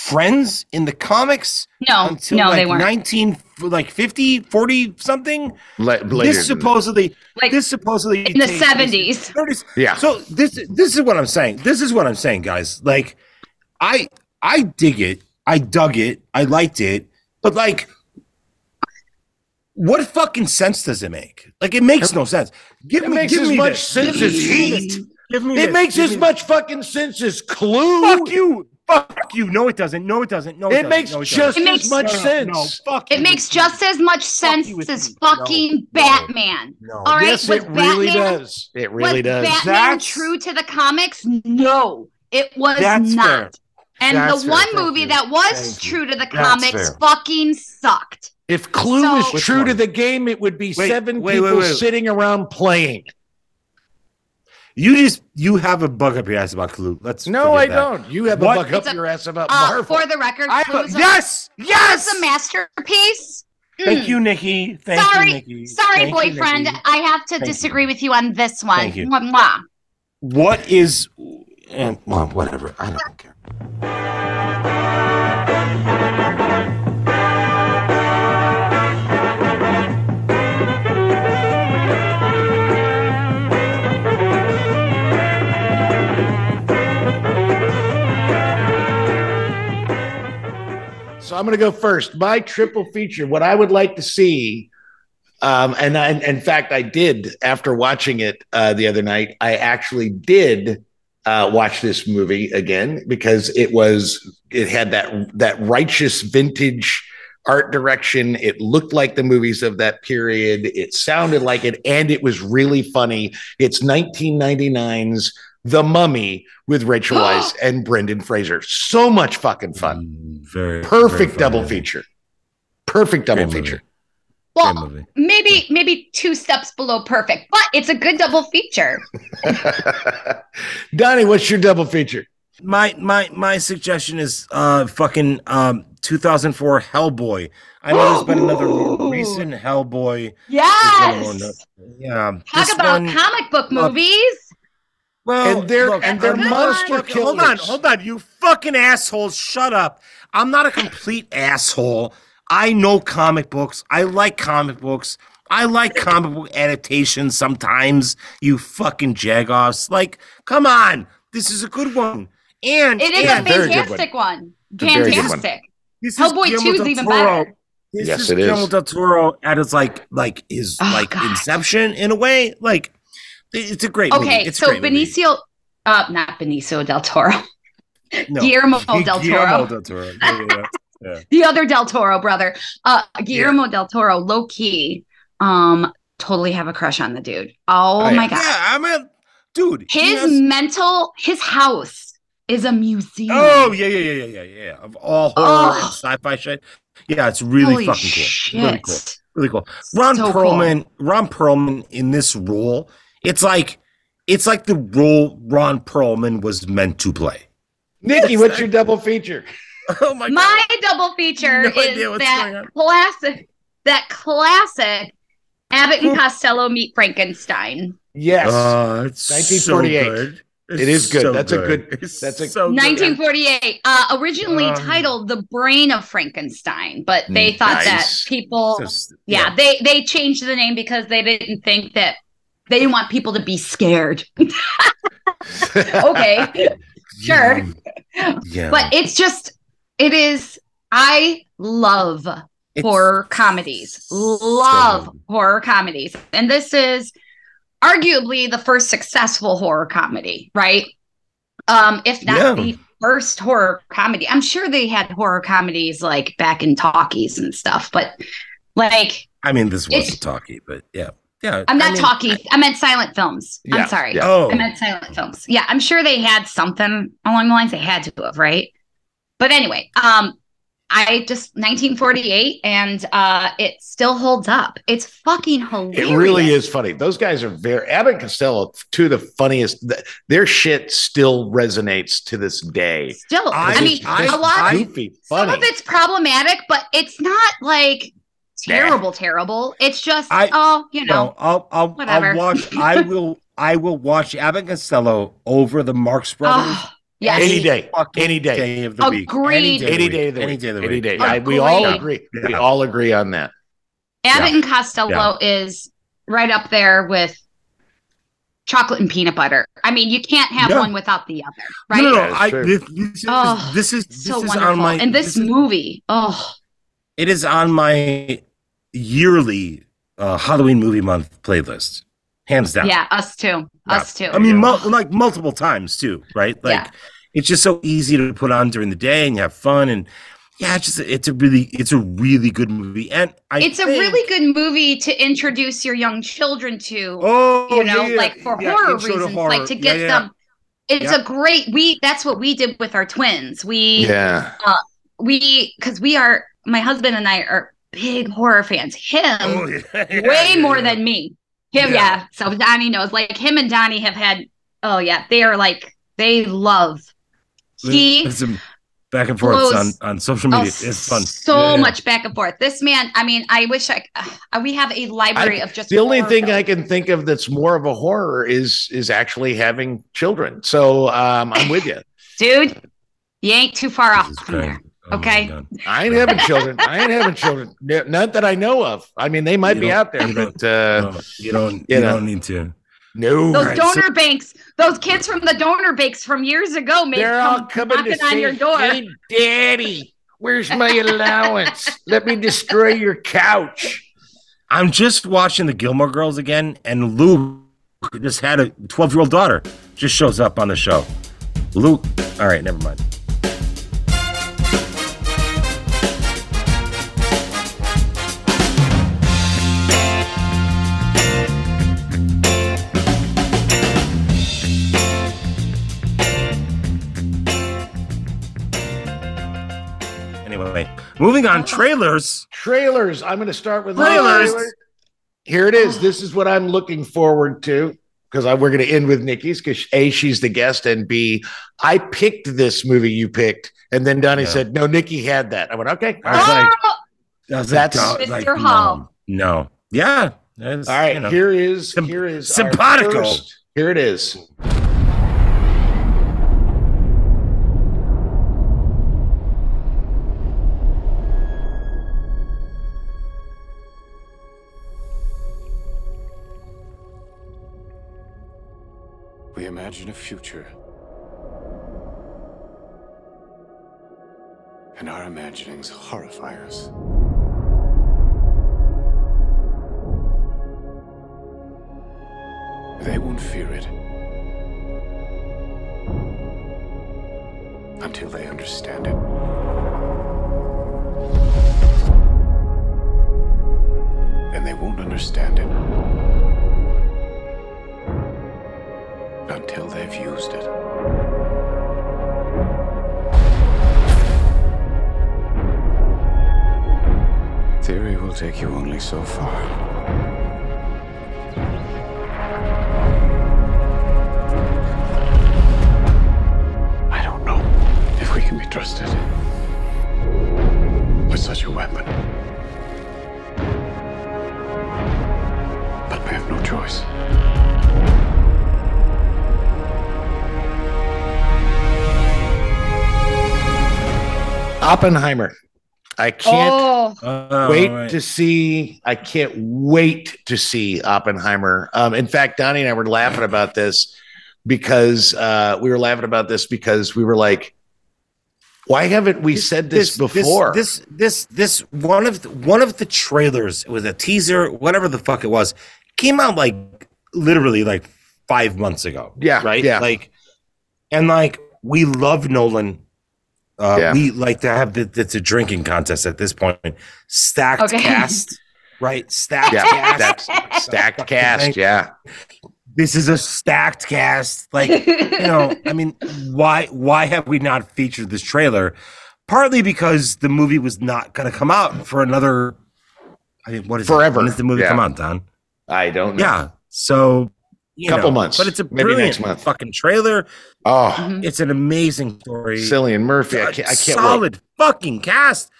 friends in the comics No, until no, like they weren't. 19 like 50 40 something Le- this supposedly Like, this supposedly in the 70s. 30s. Yeah. so this this is what i'm saying this is what i'm saying guys like i i dig it i dug it i liked it but like what fucking sense does it make like it makes no sense give It me give as me much this. sense Give as this. heat. give me It this. makes Give as me much fucking sense as Clue. Fuck you. Fuck you. No, it doesn't. No, it doesn't. No, it, It doesn't. makes no, it just doesn't. It makes- as much No, no, sense. No, fuck It you makes with just as much sense you with as fucking No, no, Batman. no. All right, yes, was it really Batman, does. It really was does. Batman That's- true to the comics? No, it was That's not. fair. And That's the fair. one Thank movie you. that was Thank you. true to the comics fair. fucking sucked. If Clue So- was Which true to the game, it would be Wait, seven wait, people wait, wait. sitting around playing. You just you have a bug up your ass about Clue. Let's No, I that. don't. You have What? a bug up a- your ass about Uh, Marvel. for the record, I Clue's a, yes, yes. Clue's a masterpiece. Thank Mm. you, Nikki. Thank sorry, you, Nikki. sorry, Thank you, boyfriend. Nikki. I have to Thank you. disagree with you on this one. Thank you. Mwah, mwah. What is? And well, whatever. I don't care. So I'm going to go first. My triple feature, what I would like to see, um, and I, in fact, I did after watching it uh, the other night. I actually did uh, watch this movie again because it was it had that that righteous vintage art direction. It looked like the movies of that period. It sounded like it, and it was really funny. It's 1999's The Mummy with Rachel Weisz and Brendan Fraser. So much fucking fun. Mm, Very Perfect very double funny. feature. Perfect double Great movie. feature. Well, maybe maybe two steps below perfect, but it's a good double feature. Donnie, what's your double feature? My my my suggestion is uh fucking um 2004 Hellboy. I know there's been another recent Hellboy. There's been more no- Yes. Yeah. Talk this about one- comic book look, movies. Well, And they're- look, and they're I'm monster look, Hold on, hold on, you fucking assholes! Shut up! I'm not a complete asshole. I know comic books. I like comic books. I like comic book adaptations sometimes. You fucking jagoffs! Like, come on, this is a good one. And It is and a fantastic one. a very good one. Fantastic. this Hellboy 2 is even Toro. better. This Yes, is it is. Guillermo del Toro at its like like his Oh, like God. Inception in a way. Like, it- it's a great movie. Okay, It's so great movie. Benicio, uh, not Benicio del Toro, No. Guillermo del Guillermo Toro. del Toro. Yeah, yeah, yeah. Yeah. the other Del Toro brother, uh, Guillermo del Toro, low key, um, totally have a crush on the dude. Oh, yeah. my god, Yeah, I mean, dude. his has- mental, his house is a museum. oh yeah, yeah, yeah, yeah, yeah, yeah. Of all horror Oh. sci-fi shit. Yeah, it's really Holy fucking cool. shit. Really cool. Really cool. Ron So cool. Perlman. Ron Perlman in this role. It's like it's like the role Ron Perlman was meant to play. Nikki, what's your double feature? Oh my My double feature No is that classic, that classic Abbott and Costello meet Frankenstein. Yes. Oh, it's 1948. so good. It It's good. so That's a good. It's That's a so good. 1948, uh, originally Um, titled "The Brain of Frankenstein," but they Mm, thought that nice. people, Just- yeah, they they changed the name because they didn't think that they didn't want people to be scared. okay, sure, Yeah. but it's just it is. I love It's horror comedies. Love horror comedies, and this is arguably the first successful horror comedy, right? Um, if not Yeah. the first horror comedy. I'm sure they had horror comedies like back in talkies and stuff, but like I mean, this wasn't talkie, but yeah, yeah. I'm not I mean, talking. I meant silent films. Yeah, I'm sorry. yeah. Oh. I meant silent films. Yeah, I'm sure they had something along the lines. They had to have, right? But anyway, um, I just 1948, and uh, it still holds up. It's fucking hilarious. It really is funny. Those guys are very Abbott and Costello, two of the funniest. th- Their shit still resonates to this day. Still, I, I- mean, I- a lot. Goofy, some funny. of it's problematic, but it's not like terrible, terrible. It's just I- oh, you know, No, I'll I'll, whatever. I'll watch. I will. I will watch Abbott and Costello over the Marx ah, Brothers. oh, yes. Any day, any day. of the week. Agreed. Any Any day, day of of the the week. week. Any day of the Any week. day. I, we all Agreed. agree. We all agree on that. Abbott Yeah. and Costello is right up there with chocolate and peanut butter. I mean, you can't have Yeah. one without the other, right? No, no, no. I, true. this, this is Oh, this is this so is wonderful. on my and this, this is- movie, oh, it is on my yearly uh, Halloween movie month playlist, hands down. yeah, us too, us too. I mean, mul- like multiple times too, right? Like Yeah. it's just so easy to put on during the day and you have fun and yeah, it's just it's a really it's a really good movie and I it's a really good movie to introduce your young children to. oh you know, yeah, yeah, like for yeah, horror reasons, horror. like to Yeah, get yeah. them. It's Yeah. a great. We that's what we did with our twins. We Yeah. uh, we because we are my husband and I are big horror fans. Him Oh, yeah, yeah, way yeah, more yeah. than me. Him, Yeah. yeah. So Donnie knows. Like him and Donnie have had. Oh yeah, they are like they love. He back and forth on, on social oh, media. it's fun. So Yeah, yeah. much back and forth. This man. I mean, I wish I. Uh, we have a library I- of just the only thing films. I can think of that's more of a horror is is actually having children. So um, I'm with you. dude. You ain't too far off Jesus from there. Christ. Oh Okay. I ain't having children. I ain't having children. Not that I know of. I mean, they might You be out there, but uh, No, you don't you you, know. don't need to. no. Those Right, donor so- banks, those kids from the donor banks from years ago, may They're come all coming knocking to on say, your door. "Hey, Daddy, where's my allowance? Let me destroy your couch." I'm just watching the Gilmore Girls again, and Luke just had a 12 year old daughter. Just shows up on the show. Luke. All right, never mind. Moving on. Trailers. Trailers. I'm going to start with Trailers. Trailer. Here it is. This is what I'm looking forward to because we're going to end with Nikki's because A, she's the guest, and B, I picked this movie you picked. And then Donnie Yeah. said, No, Nikki had that. I went, Okay. I was ah! like, I was like, That's- "Duh," like, Mr. Hall. No, no. Yeah. All right. you know. Here is, Sim- here is, our simpatico. first- Here it is. We imagine a future. And our imaginings horrify us. They won't fear it. Until they understand it. And they won't understand it. until they've used it. Theory will take you only so far. I don't know if we can be trusted with such a weapon. But we have no choice. Oppenheimer. I can't Oh. wait right. to see. I can't wait to see Oppenheimer. Um, in fact, Donnie and I were laughing about this because uh, we were laughing about this because we were like, "Why haven't we said this, before?" This, this, this, one of the, one of the trailers it was a teaser, whatever the fuck it was, came out like literally like five months ago. Yeah, right. yeah. like, and like we love Nolan. Uh, Yeah. We like to have the, it's a drinking contest at this point. Stacked Okay. cast, right? Stacked yeah, cast. that's stacked cast. Yeah, this is a stacked cast. Like, you know, I mean, why why have we not featured this trailer? Partly because the movie was not going to come out for another. I mean, what is it? Forever. When does the movie Yeah. come out, Don? I don't know. Yeah. So, you Couple know, months. but it's a Maybe brilliant next month. fucking trailer. Oh, mm-hmm. It's an amazing story. Cillian Murphy. I A can't. I can't solid wait. fucking cast.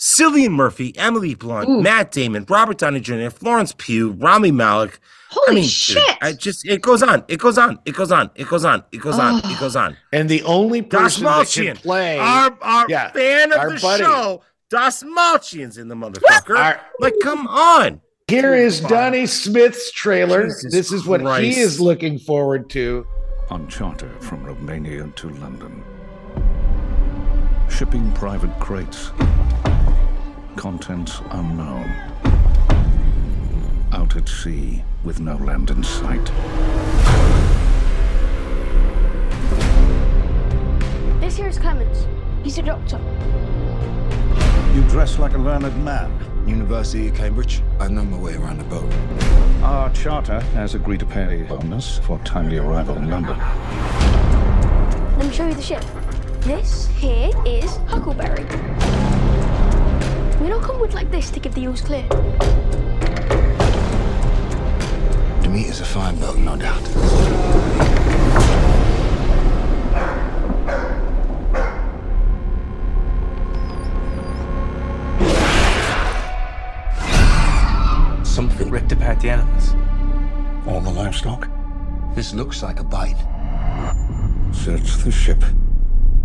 Cillian Murphy, Emily Blunt, Ooh. Matt Damon, Robert Downey Jr., Florence Pugh, Rami Malek. Holy I mean, dude, shit. I just it goes on, it goes on, it goes on, it goes on, it goes on, it goes on. And the only person that can play our, our Yeah, fan of our the buddy. show, Dastmalchian's in the motherfucker. Our- like, come on. Here is Donnie Smith's trailer. Jesus this is what Christ. he is looking forward to. On charter from Romania to London. Shipping private crates. Contents unknown. Out at sea with no land in sight. This here is Clemens. He's a doctor. You dress like a learned man. University of Cambridge. I know my way around the boat. Our charter has agreed to pay a bonus for timely arrival in London. Let me show you the ship. This here is Huckleberry. We don't come with like this to give the ewes clear. Demeter's a fine boat, no doubt. The animals. All the livestock. This looks like a bite. Search the ship.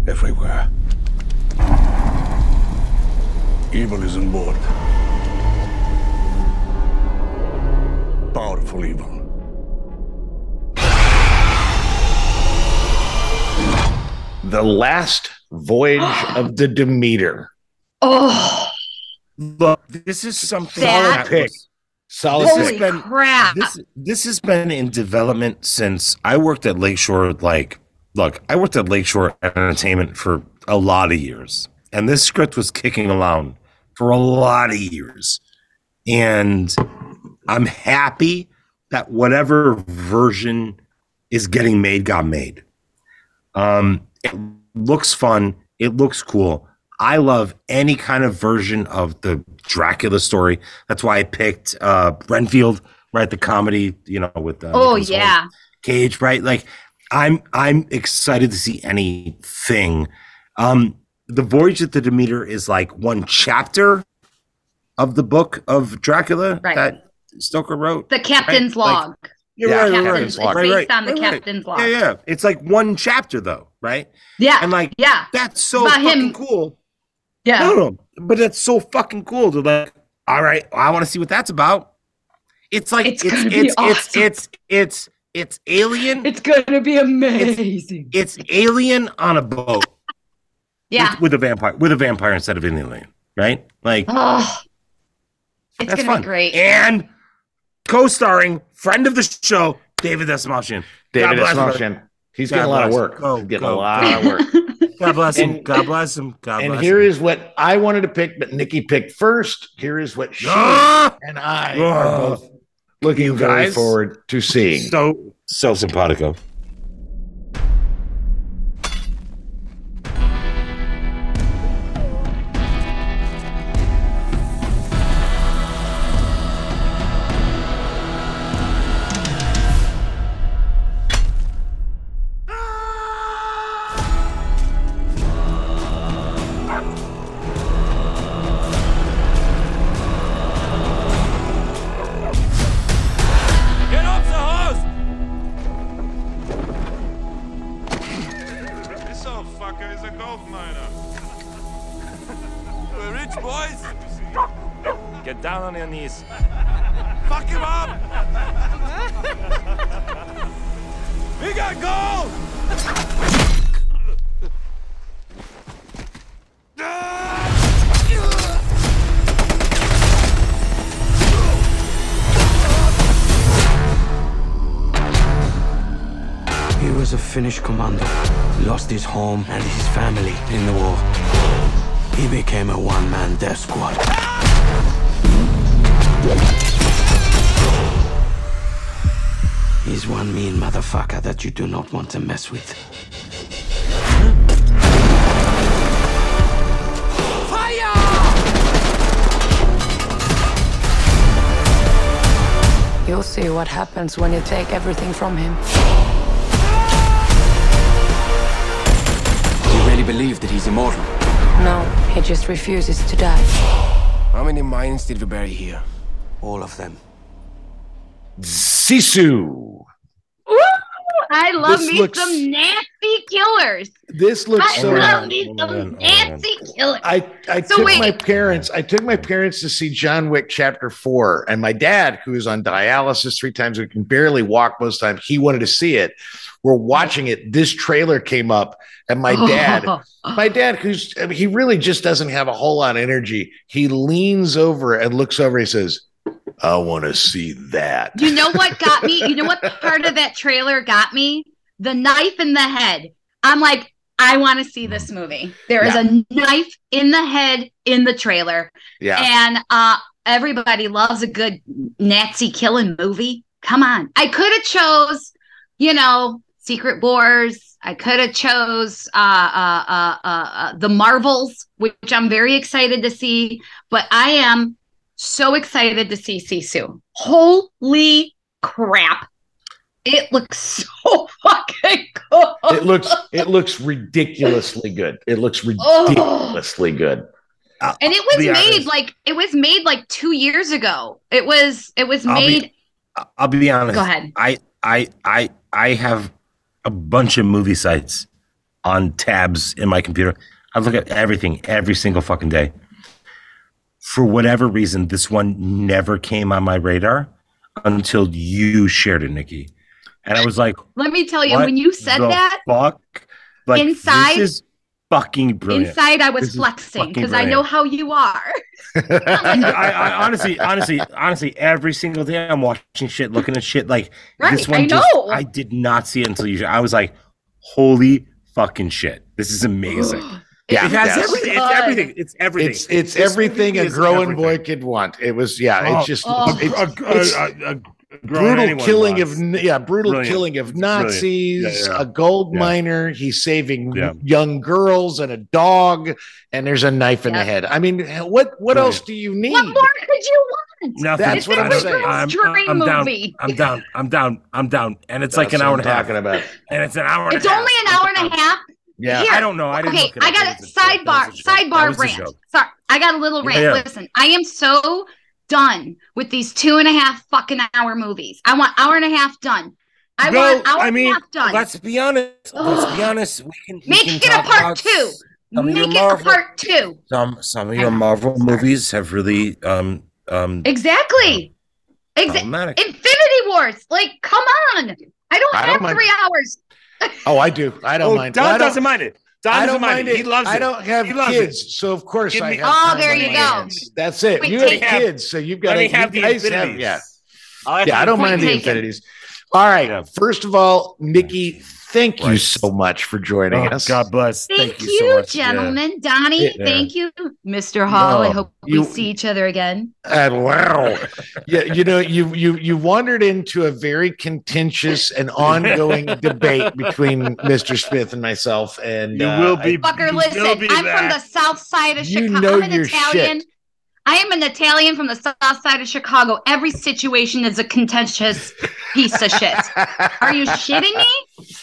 Everywhere. Evil is on board. Powerful evil. The last voyage of the Demeter. Oh, Look, this is something That- that pick. was- Holy has been crap. this this has been in development since I worked at Lakeshore. Like, look, I worked at Lakeshore Entertainment for a lot of years, and this script was kicking around for a lot of years. And I'm happy that whatever version is getting made got made. Um, it looks fun. It looks cool. I love any kind of version of the Dracula story. That's why I picked uh Renfield, right? The comedy, you know, with uh, oh Nicolas yeah. Cage, right? Like I'm I'm excited to see anything. Um The Voyage of the Demeter is like one chapter of the book of Dracula Right. that Stoker wrote. The captain's Like- log. Yeah, Yeah, right, right, right, Captain's, right, right, based right, on the right, right. captain's log. Yeah, yeah. It's like one chapter though, right? Yeah. And like yeah. that's so About fucking him- cool. Yeah. No, no, but that's so fucking cool to like. All right, I want to see what that's about. It's like It's it's it's be it's, it's it's it's alien. It's gonna be amazing. It's alien on a boat yeah. with, with a vampire with a vampire instead of an alien, right? Like Oh, it's that's gonna fun. be great. And co-starring friend of the show, David Dastmalchian. David God. Dastmalchian. He's God getting a lot of work. Go, He's getting go, a lot go. of work. God bless him. And- God bless him. God and bless here him. is what I wanted to pick, but Nikki picked first. Here is what she Ah! and I are both looking You very forward to seeing. so so simpatico. Not want to mess with. You'll see what happens when you take everything from him. Do You really believe that he's immortal? No, he just refuses to die. How many minds did we bury here? All of them. Sisu. I love This me looks- some nasty killers. This looks I so. love me some nasty killers. I, I So took wait. my parents. I took my parents to see John Wick Chapter Four, and my dad, who is on dialysis three times, who can barely walk most times, he wanted to see it. We're watching it. This trailer came up, and my dad, my dad, who's I mean, he really just doesn't have a whole lot of energy. He leans over and looks over. He says, "I want to see that." You know what got me? You know what part of that trailer got me? The knife in the head. I'm like, I want to see this movie. There is a knife in the head in the trailer. Yeah. And uh everybody loves a good Nazi killing movie. Come on. I could have chose, you know, Secret Wars. I could have chose uh, uh, uh, uh, uh, the Marvels, which I'm very excited to see. But I am so excited to see Sisu. Holy crap! It looks so fucking good. It looks it looks ridiculously good. It looks Oh. ridiculously good. Uh, and it was made honest. like it was made like two years ago. It was it was I'll be- made. I'll be honest. Go ahead. I I I I have a bunch of movie sites on tabs in my computer. I look at everything every single fucking day. For whatever reason, this one never came on my radar until you shared it, Nikki. And I was like, Let me tell you, when you said that, fuck? Like, Inside- this is fucking brilliant. inside I was This flexing because I know how you are. I, I honestly, honestly, honestly, every single day I'm watching shit, looking at shit. Like Right, this one, I just, know. I did not see it until you. I was like, "Holy fucking shit! This is amazing." Yeah, it has yes. everything. It's everything. It's everything. It's it's This everything movie a growing everything. boy could want. It was yeah. Oh, it's just oh, it's, a- a- it's a- a growing brutal killing wants. of yeah brutal Brilliant. killing of Nazis. Yeah, yeah. A gold Yeah. miner. He's saving Yeah. young girls and a dog. And there's a knife in the head. I mean, what what Brilliant. else do you need? What more could you want? Nothing. That's what I'm This saying. was I'm, I'm down. I'm down. I'm down. I'm down. And it's like an hour and a I'm half. talking about. And it's an hour. And It's half. only an hour and a half. Yeah. Here. I don't know. I didn't okay, look it I got a was a joke. That sidebar. a Sidebar rant. Sorry, I got a little rant. yeah. Listen, I am so done with these two and a half fucking hour movies. I want hour and a half done. I No, want hour I and a half done. let's be honest. Let's be honest. We can we Make can it a part two. some of your Make it a part two. Some some of your Marvel movies have really um um Exactly. Exa- problematic. Infinity Wars. Like, come on. I don't I have don't mind- three hours. Oh, I do. I don't Oh, mind. Don I don't- doesn't mind it. Don I doesn't don't mind mind it. it. He loves it. I don't have kids, it. so of course Give I have. Oh, there you go. hands. That's it. Wait, you have take- kids, so you've got Let to. me have the you guys have, yeah. I Yeah, I don't Point mind the taken. infinities. All right. First of all, Nikki, thank you so much for joining Oh, us. God bless. Thank, Thank, you, so much. Yeah. gentlemen. Donnie, Yeah. thank you. Mr. Hall, I hope you- we see each other again. And wow, yeah, you know, you you you wandered into a very contentious and ongoing debate between Mr. Smith and myself, and You uh, will I- be. Fucker, you listen, will be I'm from the south side of You Chicago. know I'm an your Italian. shit. I am an Italian from the south side of Chicago. Every situation is a contentious piece of shit. Are you shitting me?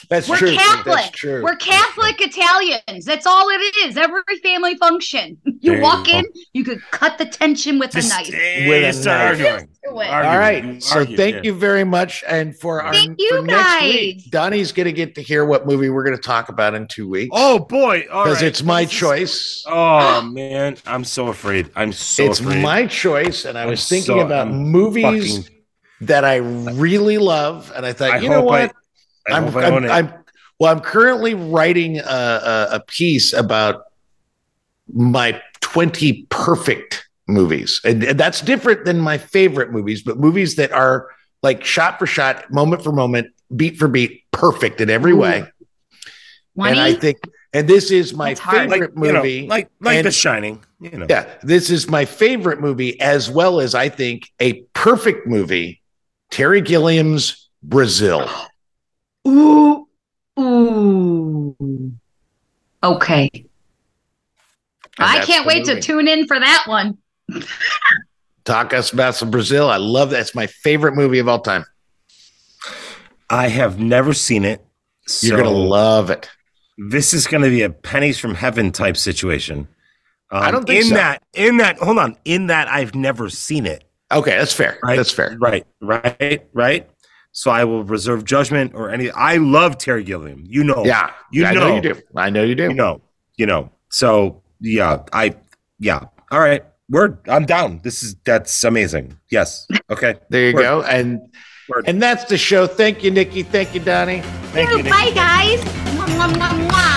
That's We're true. Catholic. That's true. We're Catholic Italians. That's all it is. Every family function. You There walk go. in, you could cut the tension with a knife. with a knife. arguing. Do it. All right. Arguing. So thank yeah. you very much. And for our Thank you, for next week, Donnie's going to get to hear what movie we're going to talk about in two weeks. Oh boy! Because right. it's my This is- choice. Oh man, I'm so afraid. I'm so afraid. it's afraid. my choice, and I I'm was thinking so- about I'm movies fucking- that I really love, and I thought, I you know what? I am hope I own it. I'm well. I'm currently writing a, a, a piece about my 20 perfect movies, and, and that's different than my favorite movies, but movies that are like shot for shot, moment for moment, beat for beat, perfect in every way. And I think, and this is my favorite Like, you know, movie, like like and- The Shining. You know. yeah, this is my favorite movie, as well as I think a perfect movie. Terry Gilliam's Brazil. Ooh. Ooh. Okay. I can't the wait to tune in for that one. Talk us about some Brazil. I love that. It's my favorite movie of all time. I have never seen it. You're gonna love it. This is going to be a pennies from heaven type situation. Um, I don't think in so. that. In that, hold on. In that, I've never seen it. Okay, that's fair. Right? That's fair. Right, right, right. So I will reserve judgment or any. I love Terry Gilliam. You know. Yeah, You I know. you do. I know you do. You know. You know. So yeah, I yeah. All right, we're I'm down. This is that's amazing. Yes. Okay. There you Word. go. And Word. and that's the show. Thank you, Nikki. Thank you, Donnie. Thank you. Nick. Bye, guys. Mwah, mwah, mwah, mwah.